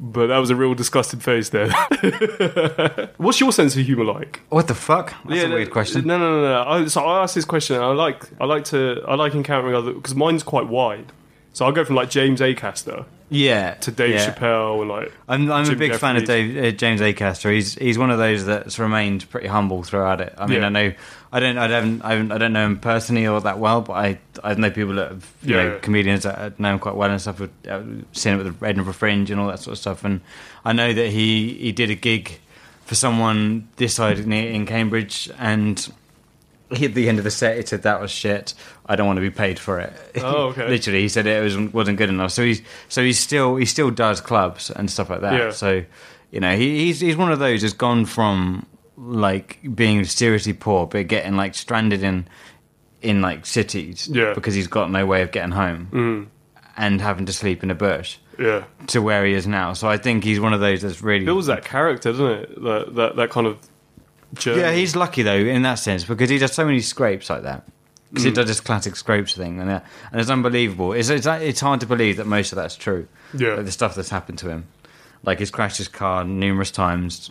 but that was a real disgusted face there. What's your sense of humor like? What the fuck? That's a no- weird question. No, no, no, no. I, so I asked this question. And I like, I like to, I like encountering other because mine's quite wide. So I'll go from like James Acaster Yeah, to Dave yeah. Chappelle and like I'm, I'm a Jim big fan of Dave, uh, James Acaster. He's he's one of those that's remained pretty humble throughout it. I mean, Yeah. I know I don't I don't I don't, I don't know him personally or that well, but I I know people that have you Yeah, know comedians that know him quite well and stuff. I've uh, seen it with the Edinburgh Fringe and all that sort of stuff. And I know that he he did a gig for someone this side in, in Cambridge and. He, at the end of the set, he said that was shit. I don't want to be paid for it. Oh, okay. Literally, he said it was wasn't good enough. So he's so he's still he still does clubs and stuff like that. Yeah. So you know he, he's he's one of those that's gone from like being seriously poor, but getting like stranded in in like cities Yeah. because he's got no way of getting home mm, and having to sleep in a bush yeah. to where he is now. So I think he's one of those that's really Builds that character, doesn't it? That that, that kind of journey. Yeah, he's lucky though in that sense because he does so many scrapes like that. Because Mm. he does this classic scrapes thing, and, uh, and it's unbelievable. It's, it's it's hard to believe that most of that's true. Yeah. Like the stuff that's happened to him, like he's crashed his car numerous times.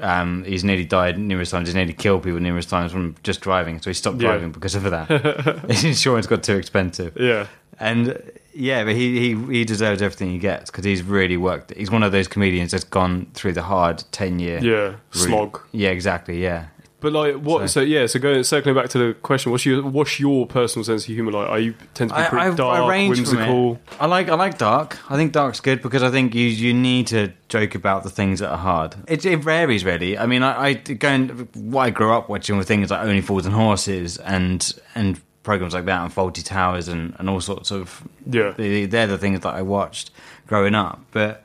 Um, he's nearly died numerous times. He's nearly killed people numerous times from just driving. So he stopped Yeah. driving because of that. His insurance got too expensive. yeah. And yeah, but he he, he deserves everything he gets because he's really worked. He's one of those comedians that's gone through the hard ten year Yeah. Slog. Yeah, exactly. Yeah, But like what? So, So- yeah. So going circling back to the question, what's your what's your personal sense of humor like? Are you tend to be pretty dark, range from whimsical? it. I like I like dark. I think dark's good because I think you you need to joke about the things that are hard. It, it varies really. I mean, I, I going what I grew up watching were things like Only Fools and Horses and and programs like that and Fawlty Towers and, and all sorts of Yeah. they- they're the things that I watched growing up. But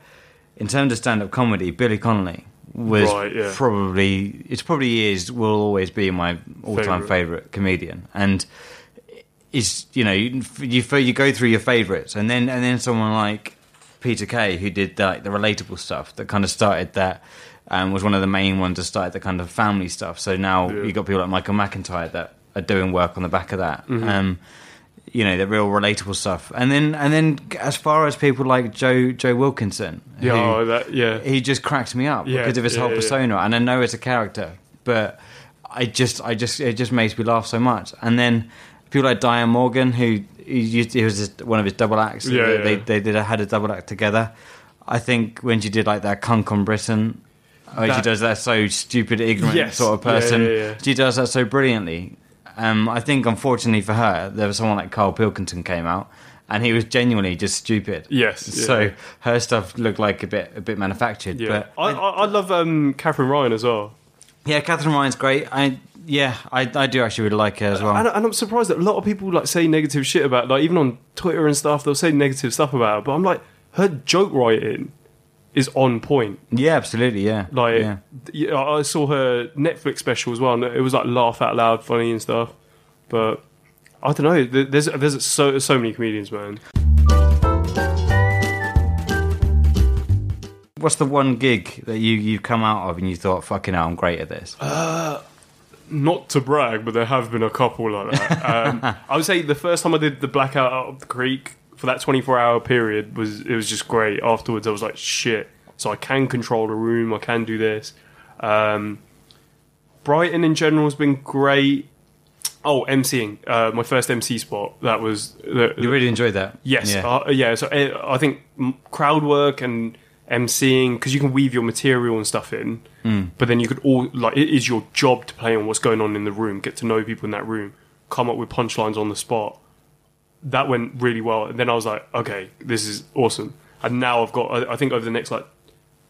in terms of stand up comedy, Billy Connolly was Right, yeah. probably it's probably is will always be my all time Favourite. favorite comedian and is you know you, you you go through your favorites and then and then someone like Peter Kay who did like the relatable stuff that kind of started that um, was one of the main ones that started the kind of family stuff so now Yeah. you got people like Michael McIntyre that are doing work on the back of that Mm-hmm. um, you know the real relatable stuff and then and then as far as people like Joe Joe Wilkinson Yeah. who- oh, that. Yeah. he just cracks me up Yeah, because of his yeah, whole yeah, persona, and I know it's a character, but I just, I just, it just makes me laugh so much. And then people like Diane Morgan, who he, was just one of his double acts. Yeah, they, they, a, had a double act together. I think when she did like that Cunk on Britain, when she does that so stupid, ignorant Yes. sort of person, she does that so brilliantly. Um, I think, unfortunately for her, there was someone like Carl Pilkington came out, and he was genuinely just stupid. Yes. yeah. So her stuff looked like a bit a bit manufactured. Yeah. But I, I, I love um, Katherine Ryan as well. yeah, Katherine Ryan's great. I yeah, I, I do actually really like her as well. And, and I'm surprised that a lot of people like say negative shit about like even on Twitter and stuff. They'll say negative stuff about her, but I'm like her joke writing is on point. yeah, absolutely. Yeah, Like yeah. yeah, I I saw her Netflix special as well, and it was like laugh out loud, funny and stuff. But I don't know. There's there's so so many comedians, man. What's the one gig that you you've come out of and you thought, fucking hell, I'm great at this? Not to brag, but there have been a couple like that. Um, I would say the first time I did the blackout out of the creek for that 24 hour period was it was just great. Afterwards, I was like, shit. So I can control the room. I can do this. Um, Brighton in general has been great. Oh, MCing. Uh, my first MC spot. That was the, you really enjoyed that? Yes, Yeah. uh, yeah. So uh, I think crowd work and emceeing because you can weave your material and stuff in, Hmm. but then you could all like it is your job to play on what's going on in the room, get to know people in that room, come up with punchlines on the spot. That went really well, and then I was like, okay, this is awesome. And now I've got, I think over the next like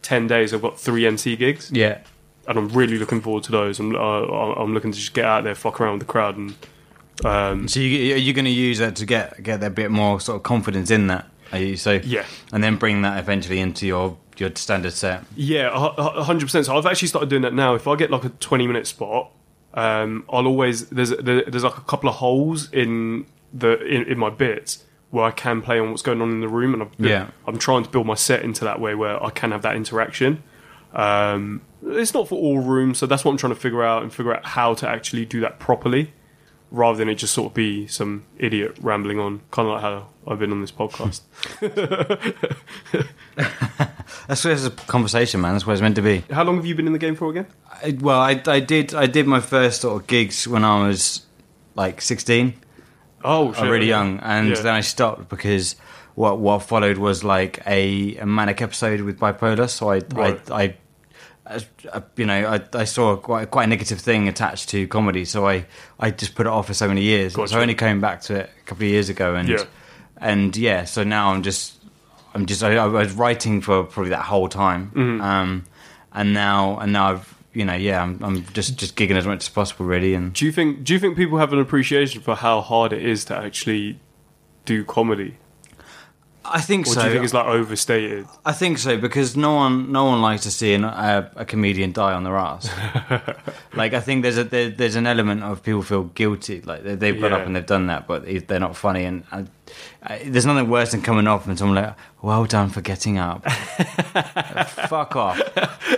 ten days, I've got three MC gigs, yeah. and I'm really looking forward to those. I'm, uh, I'm looking to just get out there, fuck around with the crowd, and um, So you, are you going to use that to get get a bit more sort of confidence in that? Are you so? yeah. And then bring that eventually into your your standard set. Yeah, hundred percent. So I've actually started doing that now. If I get like a twenty-minute spot, um, I'll always there's there's like a couple of holes in the in, in my bits where I can play on what's going on in the room, and I'm Yeah. I'm trying to build my set into that way where I can have that interaction. Um, it's not for all rooms, so that's what I'm trying to figure out and figure out how to actually do that properly, rather than it just sort of be some idiot rambling on, kind of like how I've been on this podcast. That's what it's a conversation, man. That's where it's meant to be. how long have you been in the game for again? I, well, I, I did I did my first sort of gigs when I was like 16. Oh, uh, shit, really young, and Yeah. then I stopped because what what followed was like a, a manic episode with bipolar. So I Right. I, I, I you know I, I saw quite quite a negative thing attached to comedy, so I I just put it off for so many years. Gotcha. So I only came back to it a couple of years ago, and Yeah. and yeah, so now I'm just I'm just I, I was writing for probably that whole time, Mm-hmm. um, and now and now I've you know yeah I'm, I'm just just gigging as much as possible really, and Do you think Do you think people have an appreciation for how hard it is to actually do comedy, I think or so. do you think it's like overstated? I think so because no one, no one likes to see an, a, a comedian die on their ass. like I think there's a there, there's an element of people feel guilty, like they, they've got Yeah. up and they've done that, but they- they're not funny. And I, there's nothing worse than coming off and someone like, "Well done for getting up." Fuck off.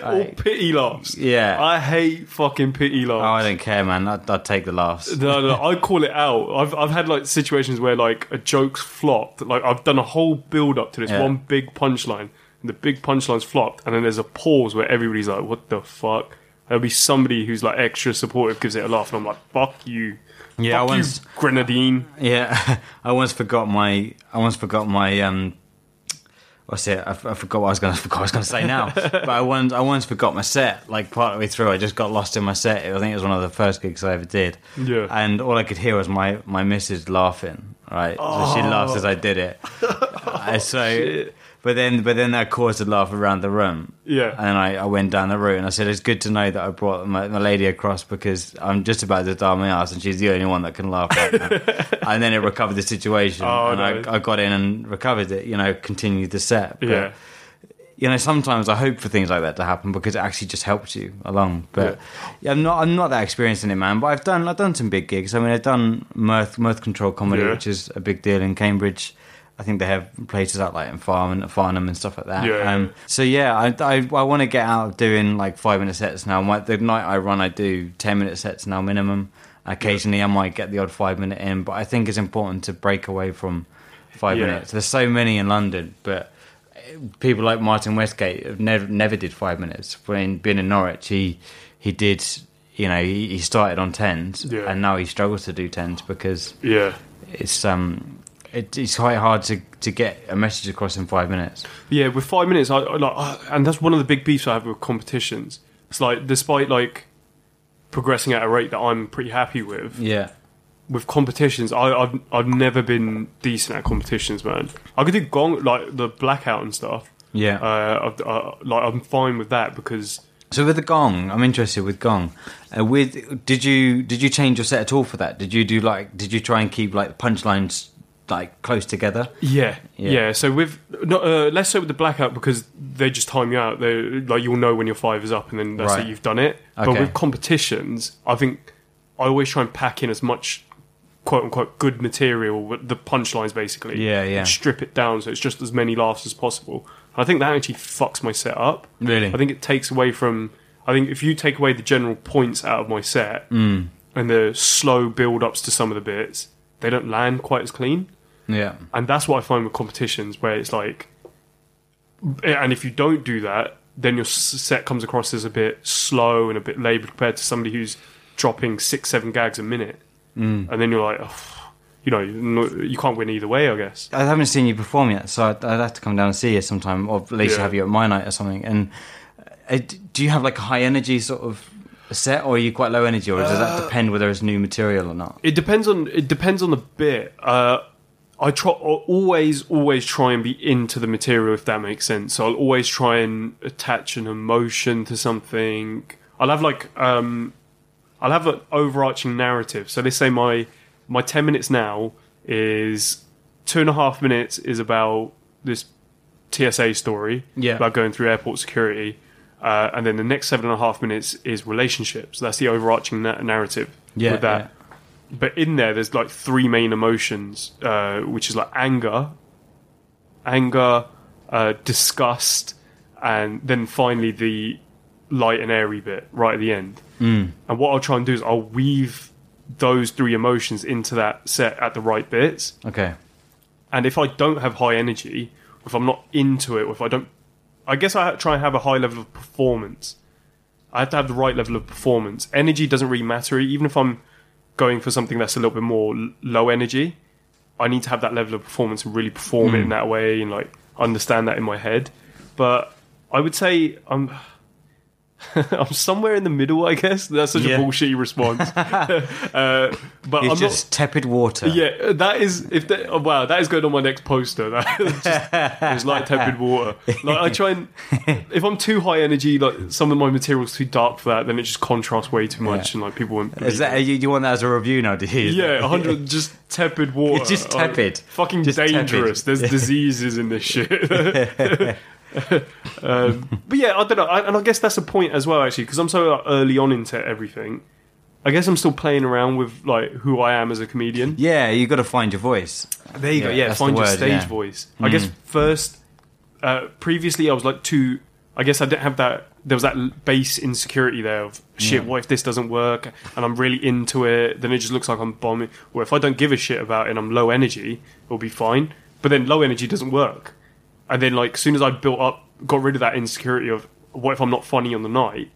Or Like, pity laughs. yeah. I hate fucking pity laughs. oh, laughs. I don't care, man. I'd, I'd take the laughs. No, no, I call it out. I've I've had like situations where like a joke's flopped. Like I've done a whole build up to this Yeah. one big punchline, and the big punchline's flopped, and then there's a pause where everybody's like, "What the fuck?" There'll be somebody who's like extra supportive, gives it a laugh, and I'm like, "Fuck you." Yeah, Fuck I you, once- Grenadine. Yeah, I once forgot my. I once forgot my. um What's it? I, I forgot what I was going to. I was going to say now. but I once. I once forgot my set. Like part of the way through, I just got lost in my set. I think it was one of the first gigs I ever did. Yeah. And all I could hear was my my missus laughing. Right. So she laughed as I did it. Uh, so, but then but then that caused a laugh around the room. Yeah. And I, I went down the route and I said, it's good to know that I brought my, my lady across because I'm just about to die my ass and she's the only one that can laugh right now. and then it recovered the situation. Oh, and no. I, I got in and recovered it, you know, continued the set. But, Yeah. You know, sometimes I hope for things like that to happen because it actually just helps you along. But yeah. I'm not I'm not that experienced in it, man. But I've done I've done some big gigs. I mean, I've done Mirth Mirth Control Comedy, Yeah. which is a big deal in Cambridge. I think they have places out like in Farm Farnham and stuff like that. Yeah, yeah. Um, so yeah, I I, I want to get out of doing like five minute sets now. My, the night I run, I do ten minute sets now minimum. Occasionally, I might get the odd five minute in, but I think it's important to break away from five Yeah. minutes. There's so many in London, but people like Martin Westgate have never never did five minutes. When being in Norwich, he he did. You know, he, he started on tens, Yeah. and now he struggles to do tens because Yeah. it's um it, it's quite hard to to get a message across in five minutes. Yeah, with five minutes, I, I like, uh, and that's one of the big beefs I have with competitions. It's like, despite like progressing at a rate that I'm pretty happy with, Yeah, with competitions, I, I've I've never been decent at competitions, man. I could do gong like the blackout and stuff. yeah. Uh, I've, uh, like I'm fine with that because so with the gong, I'm interested with gong. Uh, with did you did you change your set at all for that? Did you do like did you try and keep like punchlines like close together? yeah, Yeah. yeah. So with not uh, less so with the blackout because they just time you out. They like you'll know when your five is up, and then that's Right. it. You've done it. But with competitions, I think I always try and pack in as much quote unquote good material the punchlines basically. Yeah, yeah. And strip it down so it's just as many laughs as possible. I think that actually fucks my set up. Really? I think it takes away from. I think if you take away the general points out of my set Mm. and the slow build ups to some of the bits, they don't land quite as clean. Yeah, And that's what I find with competitions where it's like, and if you don't do that, then your set comes across as a bit slow and a bit laboured compared to somebody who's dropping six, seven gags a minute. Mm. And then you're like, oh, you know, you can't win either way, I guess. I haven't seen you perform yet, so I'd, I'd have to come down and see you sometime, or at least Yeah. have you at my night or something. And uh, do you have like a high energy sort of set, or are you quite low energy, or does Uh, that depend whether it's new material or not? It depends on it depends on the bit. Uh, I try always always try and be into the material if that makes sense. So I'll always try and attach an emotion to something. I'll have like um, I'll have an overarching narrative. So let's say my my ten minutes now is two and a half minutes is about this TSA story Yeah. about going through airport security. Uh, and then the next seven and a half minutes is relationships. That's the overarching na- narrative Yeah, with that but in there there's like three main emotions uh, which is like anger anger uh, disgust and then finally the light and airy bit right at the end mm. and what i'll try and do is i'll weave those three emotions into that set at the right bits Okay. and if i don't have high energy if i'm not into it or if i don't i guess i try and have a high level of performance i have to have the right level of performance energy doesn't really matter even if i'm going for something that's a little bit more low energy, I need to have that level of performance and really perform it hmm. in that way and like understand that in my head. But I would say I'm I'm somewhere in the middle, I guess. That's such Yeah. a bullshitty response. uh, but It's I'm just tepid water. Yeah, that is if that, oh, wow, that is going on my next poster. That just, it's like tepid water. Like I try and if I'm too high energy, like some of my material's too dark for that, then it just contrasts way too much, Yeah. and like people won't. Is that you, you want that as a review now? Do you? Yeah, hundred just tepid water. It's just tepid. fucking Just dangerous. tepid. There's diseases in this shit. um, but yeah, I don't know, I, and I guess that's a point as well, actually, because I'm so like, early on into everything. I guess I'm still playing around with like who I am as a comedian. Yeah, you got to find your voice. There you go. Yeah, that's find the your word, stage yeah. voice. I guess first, uh, previously I was like too. I guess I didn't have that. There was that base insecurity there of shit. Yeah. What if this doesn't work? And I'm really into it. Then it just looks like I'm bombing. Or if I don't give a shit about it and I'm low energy, it'll be fine. But then low energy doesn't work. And then like as soon as I built up, got rid of that insecurity of what if I'm not funny on the night,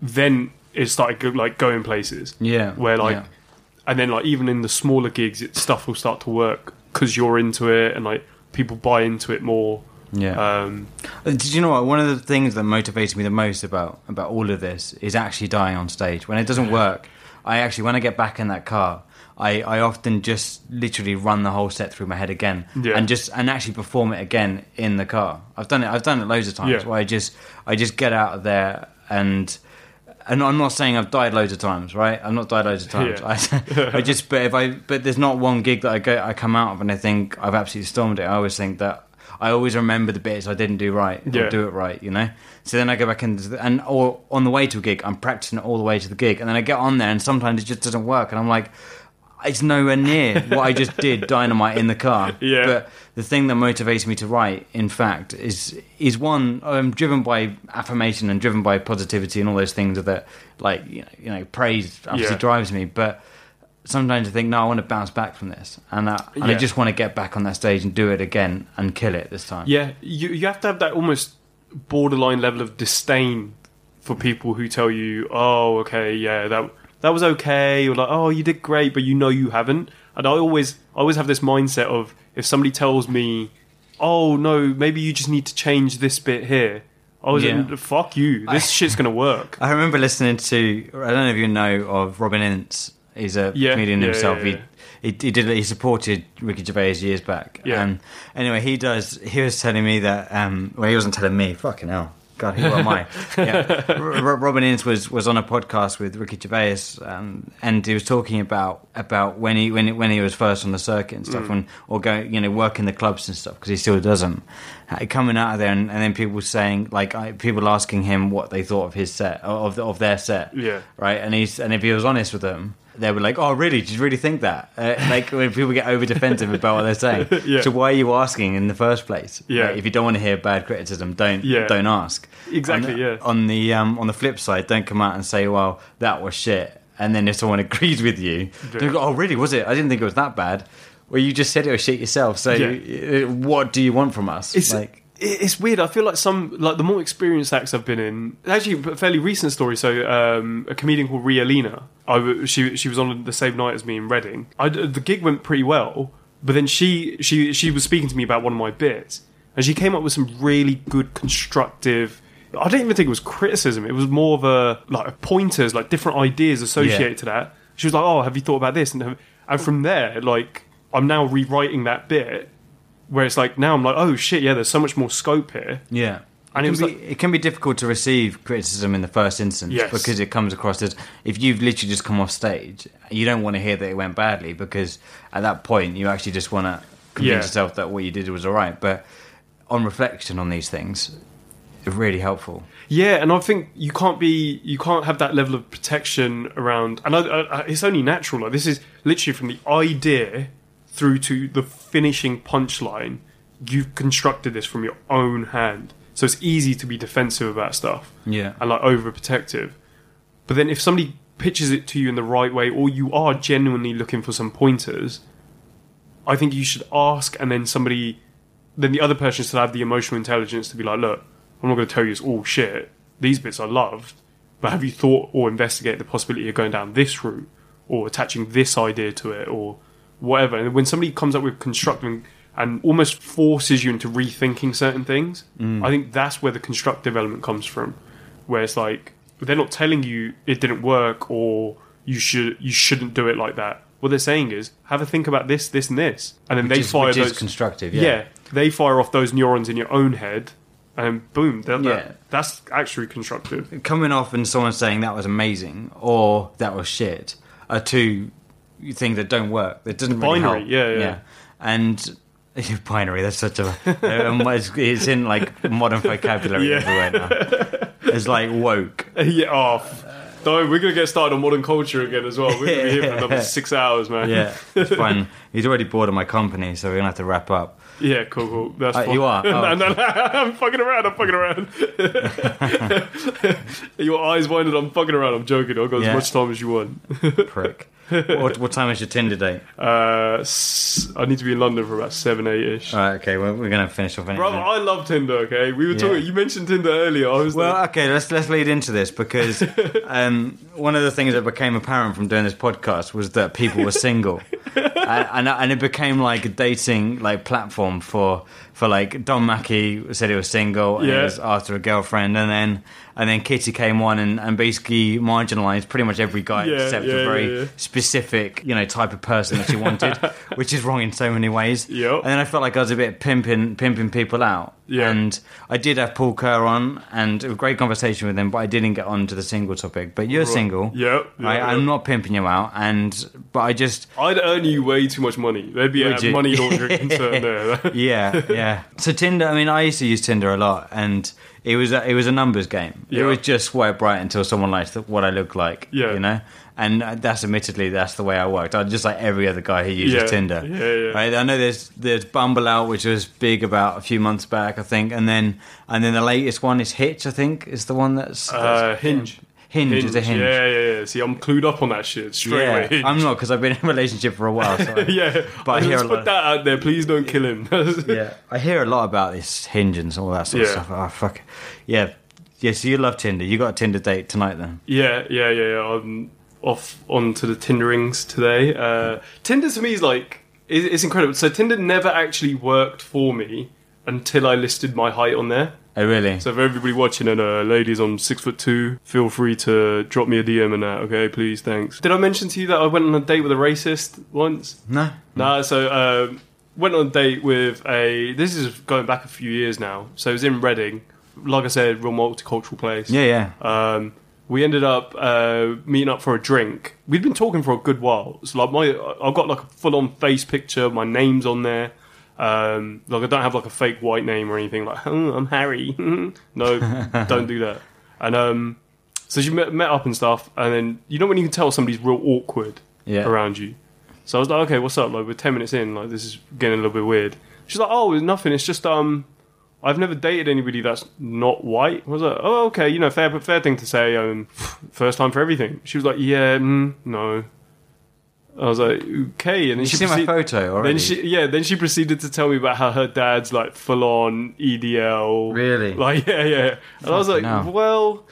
then it started go, like going places Yeah, where like yeah. and then like even in the smaller gigs it, stuff will start to work because you're into it and like people buy into it more Yeah. um Uh, Did you know what? One of the things that motivates me the most about about all of this is actually dying on stage. When it doesn't work, I actually when I get back in that car, I, I often just literally run the whole set through my head again Yeah. and just and actually perform it again in the car. I've done it. I've done it loads of times. Yeah. Where I just I just get out of there and. And I'm not saying I've died loads of times, right? I've not died loads of times. Yeah. I, I just, but if I, but there's not one gig that I go, I come out of and I think I've absolutely stormed it. I always think that I always remember the bits I didn't do right, or Yeah. do it right, you know. So then I go back and and or on the way to a gig, I'm practicing it all the way to the gig, and then I get on there and sometimes it just doesn't work, and I'm like, it's nowhere near what I just did, dynamite in the car. Yeah. But the thing that motivates me to write, in fact, is is one I'm driven by affirmation and driven by positivity and all those things that like you know, you know praise obviously Yeah. drives me, but. Sometimes I think, no, I want to bounce back from this, and, I, and I just want to get back on that stage and do it again and kill it this time. yeah you you have to have that almost borderline level of disdain for people who tell you oh okay yeah that that was okay or like oh you did great but you know you haven't and i always i always have this mindset of if somebody tells me oh no maybe you just need to change this bit here i was Yeah. like, fuck you this shit's gonna work I remember listening to I don't know if you know of Robin Ince. He's a Yeah, comedian yeah, himself. yeah, yeah. He, he he did he supported Ricky Gervais years back. Yeah. And anyway, he does. He was telling me that. Um, well, he wasn't telling me. Fucking hell. God, who am I? yeah. Robin Ince was, was on a podcast with Ricky Gervais, um, and he was talking about about when he when he, when he was first on the circuit and Mm. stuff, and or going you know working the clubs and stuff because he still does them. Uh, Coming out of there, and, and then people saying like I, people asking him what they thought of his set of of their set, Yeah. right? And he's and if he was honest with them, they were like, "Oh, really? Did you really think that?" Uh, like when people get over defensive about what they're saying. Yeah. So why are you asking in the first place? Yeah. Like, if you don't want to hear bad criticism, don't Yeah. don't ask. Exactly, On the, yeah. On the um, on the flip side, don't come out and say, "Well, that was shit." And then if someone agrees with you, Yeah. go, "Oh, really? Was it? I didn't think it was that bad." Well, you just said it was shit yourself. So, Yeah. uh, what do you want from us? It's like, it's weird. I feel like some like the more experienced acts I've been in. Actually, a fairly recent story. So, um, a comedian called Ria Lina. I she she was on the same night as me in Reading. I, the gig went pretty well, but then she she she was speaking to me about one of my bits, and she came up with some really good constructive. I don't even think it was criticism. It was more of a like pointers, like different ideas associated to that. She was like, "Oh, have you thought about this?" And and from there, like I'm now rewriting that bit where it's like now I'm like, oh shit, yeah, there's so much more scope here. Yeah. And it, it was can be, like- it can be difficult to receive criticism in the first instance Yes. because it comes across as if you've literally just come off stage, you don't want to hear that it went badly because at that point you actually just want to convince Yeah. yourself that what you did was all right. But on reflection on these things, it's really helpful. Yeah, and I think you can't be, you can't have that level of protection around. And I, I- it's only natural. Like this is literally from the idea through to the finishing punchline. You've constructed this from your own hand, so it's easy to be defensive about stuff. Yeah. and like overprotective. But then if somebody pitches it to you in the right way, or you are genuinely looking for some pointers, I think you should ask, and then somebody, then the other person should have the emotional intelligence to be like, look, I'm not going to tell you it's all shit. These bits I loved, but have you thought or investigated the possibility of going down this route, or attaching this idea to it or whatever. And when somebody comes up with constructive and almost forces you into rethinking certain things, mm. I think that's where the constructive element comes from. Where it's like they're not telling you it didn't work or you should you shouldn't do it like that. What they're saying is have a think about this, this, and this, and then Which they is- fire those constructive, Yeah. yeah. they fire off those neurons in your own head, and boom, that, Yeah. that, that's actually constructive. coming off and someone saying that was amazing or that was shit are two things that don't work. That doesn't really Binary, help. yeah, yeah. And binary. That's such a. um, it's, in like modern vocabulary Yeah. everywhere now. It's like woke. yeah, oh, f- don't. We're gonna get started on modern culture again as well. We're gonna be here for another six hours, man. Yeah, it's fine. He's already bored of my company, so we're gonna have to wrap up. Yeah, cool, cool. That's Uh, fine. you are? no, Oh. no, no, I'm fucking around. I'm fucking around. your eyes winded. I'm fucking around. I'm joking. I've got Yeah. as much time as you want. Prick. what, what time is your Tinder date? Uh, I need to be in London for about seven, eight ish. All right, okay, well, we're gonna finish off. Bro, anyway. I love Tinder. Okay, we were Yeah. talking. You mentioned Tinder earlier. I was Well, like, okay, let's let's lead into this because um, one of the things that became apparent from doing this podcast was that people were single, and, and and it became like a dating like platform for for like Don Mackey said he was single and Yeah. he was after a girlfriend, and then and then Kitty came on and, and basically marginalised pretty much every guy Yeah, except yeah, a very specific you know type of person that she wanted, which is wrong in so many ways. Yep. And then I felt like I was a bit pimping pimping people out. Yeah. And I did have Paul Kerr on, and a great conversation with him, but I didn't get on to the single topic. But you're Right. single. Yep, yeah. I'm not pimping you out, and but I just I'd earn you way too much money. There'd be a money laundering concern there. yeah, yeah. So Tinder, I mean, I used to use Tinder a lot, and it was a, it was a numbers game. It was just swipe right until someone liked what I look like. Yeah. you know. And that's admittedly that's the way I worked. I'm just like every other guy who uses Yeah, Tinder. yeah, yeah. Right? I know there's there's Bumble out, which was big about a few months back, I think, and then and then the latest one is Hitch. I think is the one that's, Uh, that's Hinge. Hinge, is a Hinge. Yeah, yeah, yeah. See, I'm clued up on that shit straight Yeah, away. Hinge. I'm not because I've been in a relationship for a while. So yeah, But I hear let's a put lot- that out there. Please don't kill him. yeah, I hear a lot about this Hinge and all that sort Yeah. of stuff. Oh fuck, yeah, yeah. So you love Tinder? You got a Tinder date tonight then? Yeah, yeah, yeah, yeah. I'm off onto the Tinderings today. Uh, Tinder to me is like it's incredible. So Tinder never actually worked for me until I listed my height on there. Oh really? So for everybody watching and uh, ladies, I'm six foot two. Feel free to drop me a DM and that. Okay, please, thanks. Did I mention to you that I went on a date with a racist once? no. Nah, so um, went on a date with a. This is going back a few years now. So it was in Reading. Like I said, real multicultural place. Yeah, yeah. Um, we ended up uh, meeting up for a drink. We'd been talking for a good while. So like my, I've got like a full-on face picture. My name's on there. Um, like I don't have like a fake white name or anything. Like oh, I'm Harry. no, don't do that. And um, so she met, met up and stuff. And then you know when you can tell somebody's real awkward Yeah. around you. So I was like, okay, what's up? Like we're ten minutes in. Like this is getting a little bit weird. She's like, oh, it's nothing. It's just um, I've never dated anybody that's not white. I was like, oh, okay, you know, fair, fair thing to say. Um, first time for everything. She was like, yeah, mm, no. I was like, okay, and then You she see my proceed- photo already? Then she, yeah, then she proceeded to tell me about how her dad's like full on EDL. Really? Like, yeah, yeah. And I was like, hell. well,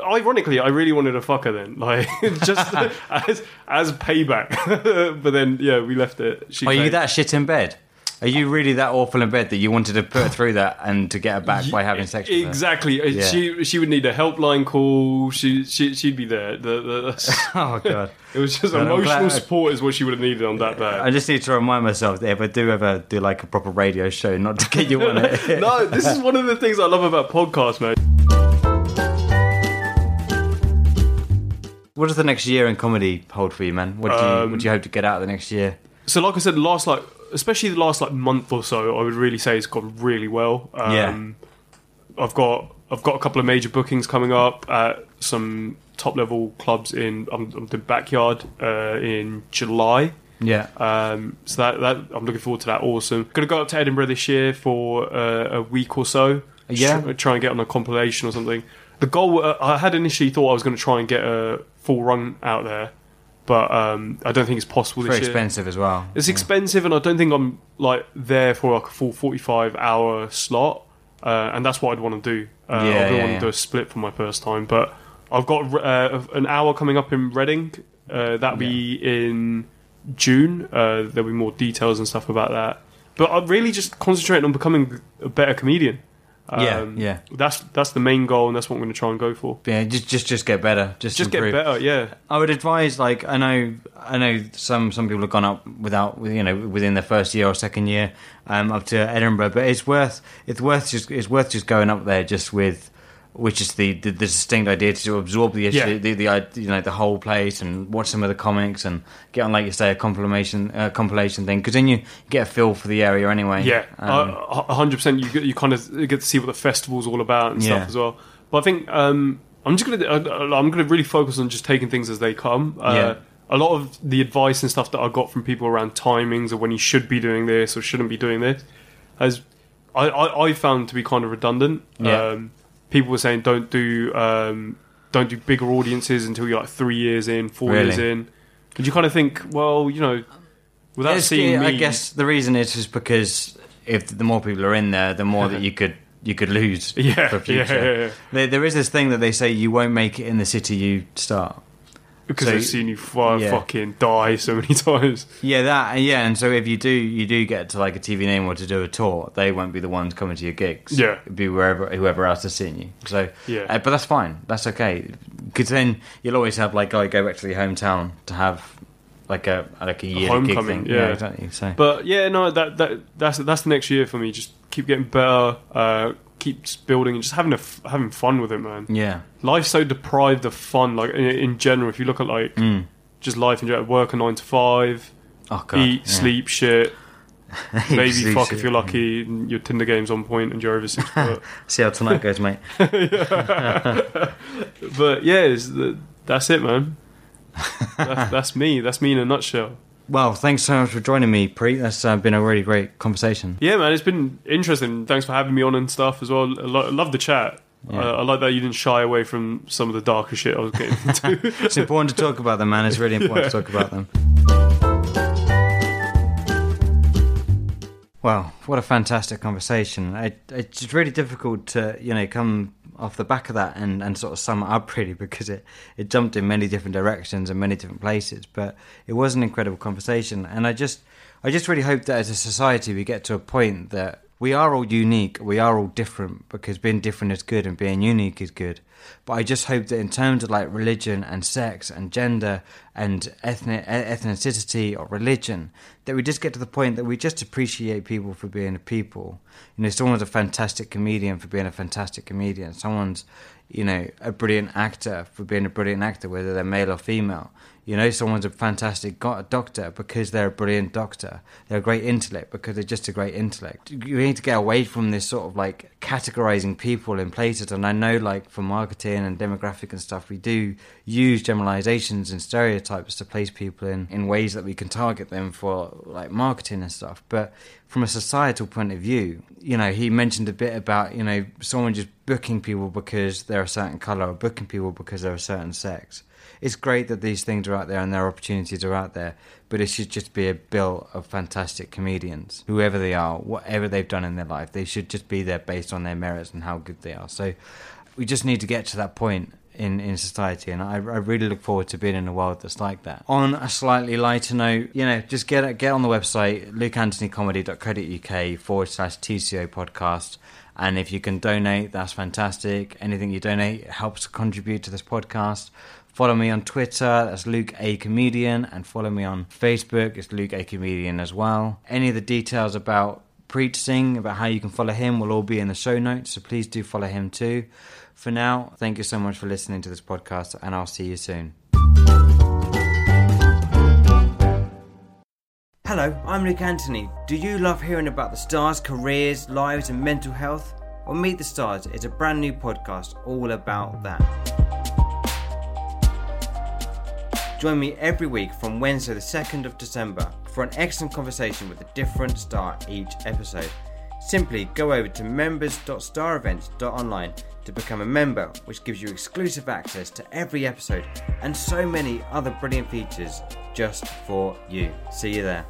ironically, I really wanted to fuck her then, like, just as as payback. but then, yeah, we left it. She Are you that shit in bed? Are you really that awful in bed that you wanted to put her through that and to get her back by having sex with her? Exactly. Uh, Yeah. She she would need a helpline call. She she she'd be there. The, the, Oh god. it was just God, emotional support is what she would have needed on that bag. I just need to remind myself that if I do ever do like a proper radio show, not to get you on it. no, this is one of the things I love about podcasts, man. What does the next year in comedy hold for you, man? What do you, Um, what do you hope to get out of the next year? So, like I said, last like, especially the last like month or so, I would really say it's gone really well. Um, Yeah. I've got I've got a couple of major bookings coming up at some top level clubs in um, the backyard uh, in July. Yeah. Um, so that, that I'm looking forward to that. Awesome. Going to go up to Edinburgh this year for uh, a week or so. Yeah. Try, try and get on a compilation or something. The goal uh, I had initially thought I was going to try and get a full run out there, but um, I don't think it's possible Very this year. expensive as well. It's expensive, and I don't think I'm like there for like a full 45 hour slot. Uh, and that's what I'd want to do. Uh, Yeah, I don't yeah, want yeah. to do a split for my first time, but I've got uh, an hour coming up in Reading Uh, that'll be in June. Uh, there'll be more details and stuff about that. But I'm really just concentrating on becoming a better comedian. Yeah, yeah. That's that's the main goal, and that's what I'm going to try and go for. Yeah, just just just get better. Just Just get better, yeah. I would advise, like, I know, I know some some people have gone up without, you know, within their first year or second year, um, up to Edinburgh, but it's worth it's worth just it's worth just going up there just with, which is the the, the distinct idea to absorb the issue, Yeah. the, the i- you know the whole place and watch some of the comics and get on, like you say, a compilation uh, compilation thing because then you get a feel for the area anyway. Yeah, Um, a hundred percent. You get- you kind of get to see what the festival's all about and Yeah. stuff as well. But I think um, I'm just gonna uh, I'm gonna really focus on just taking things as they come. Uh, Yeah. A lot of the advice and stuff that I got from people around timings or when you should be doing this or shouldn't be doing this, has I, I, I found to be kind of redundant. Yeah. Um, people were saying don't do um, don't do bigger audiences until you're like three years in, four Really? years in. And you kind of think, well, you know, without It's- seeing me, I guess the reason is just because if the more people are in there, the more that you could you could lose Yeah, for future. yeah, yeah, yeah. There, there is this thing that they say you won't make it in the city you start. Because So- they've seen you fu- yeah. fucking die so many times. Yeah, that yeah, and so if you do you do get to like a TV name or to do a tour, they won't be the ones coming to your gigs. Yeah. It'd be wherever whoever else is seeing you. So Yeah. uh, but that's fine. That's okay because then you'll always have like oh, go back to your hometown to have like a like a year gig homecoming, thing. yeah. exactly. So But yeah, no, that that that's that's the next year for me. Just keep getting better, uh, keep building, and just having a f- having fun with it, man. yeah, Life's so deprived of fun, like in, in general. If you look at like Mm. just life in general, work a nine to five, oh god, eat, yeah. sleep, shit. Maybe fuck shit. if you're lucky, and your Tinder game's on point, and you're over six foot. See how tonight goes, mate. But yeah, the, that's it, man. that's, that's me. That's me in a nutshell. Well, thanks so much for joining me, Preet. That's uh, been a really great conversation. Yeah, man, it's been interesting. Thanks for having me on and stuff as well. I, lo- I love the chat. Yeah. Uh, I like that you didn't shy away from some of the darker shit I was getting into. It's important to talk about them, man. It's really important to talk about them. Well, what a fantastic conversation. It, it's really difficult to, you know, come off the back of that and, and sort of sum it up really because it, it jumped in many different directions and many different places. But it was an incredible conversation. And I just I just really hope that as a society we get to a point that we are all unique, we are all different because being different is good and being unique is good. But I just hope that in terms of like religion and sex and gender and ethnic ethnicity or religion, that we just get to the point that we just appreciate people for being people. You know, someone's a fantastic comedian for being a fantastic comedian. Someone's, you know, a brilliant actor for being a brilliant actor, whether they're male or female. You know, someone's a fantastic doctor because they're a brilliant doctor. They're a great intellect because they're just a great intellect. You need to get away from this sort of like categorizing people in places. And I know, like, for marketing and demographic and stuff, we do use generalizations and stereotypes to place people in, in ways that we can target them for like marketing and stuff. But from a societal point of view, you know, he mentioned a bit about, you know, someone just booking people because they're a certain color or booking people because they're a certain sex it's great that these things are out there and their opportunities are out there, but it should just be a bill of fantastic comedians, whoever they are, whatever they've done in their life. They should just be there based on their merits and how good they are. So we just need to get to that point in, in society, and I, I really look forward to being in a world that's like that. On a slightly lighter note, you know, just get get on the website lukeanthonycomedy.co.uk forward slash TCO podcast. And if you can donate, that's fantastic. Anything you donate helps contribute to this podcast. Follow me on Twitter, that's Luke A Comedian, and follow me on Facebook, it's Luke A Comedian as well. Any of the details about Preet Singh, about how you can follow him, will all be in the show notes, so please do follow him too. For now, thank you so much for listening to this podcast, and I'll see you soon. Hello, I'm Luke Anthony. Do you love hearing about the stars' careers, lives, and mental health? Well, Meet the Stars is a brand new podcast all about that. Join me every week from Wednesday, the 2nd of December, for an excellent conversation with a different star each episode. Simply go over to members.starevents.online to become a member, which gives you exclusive access to every episode and so many other brilliant features just for you. See you there.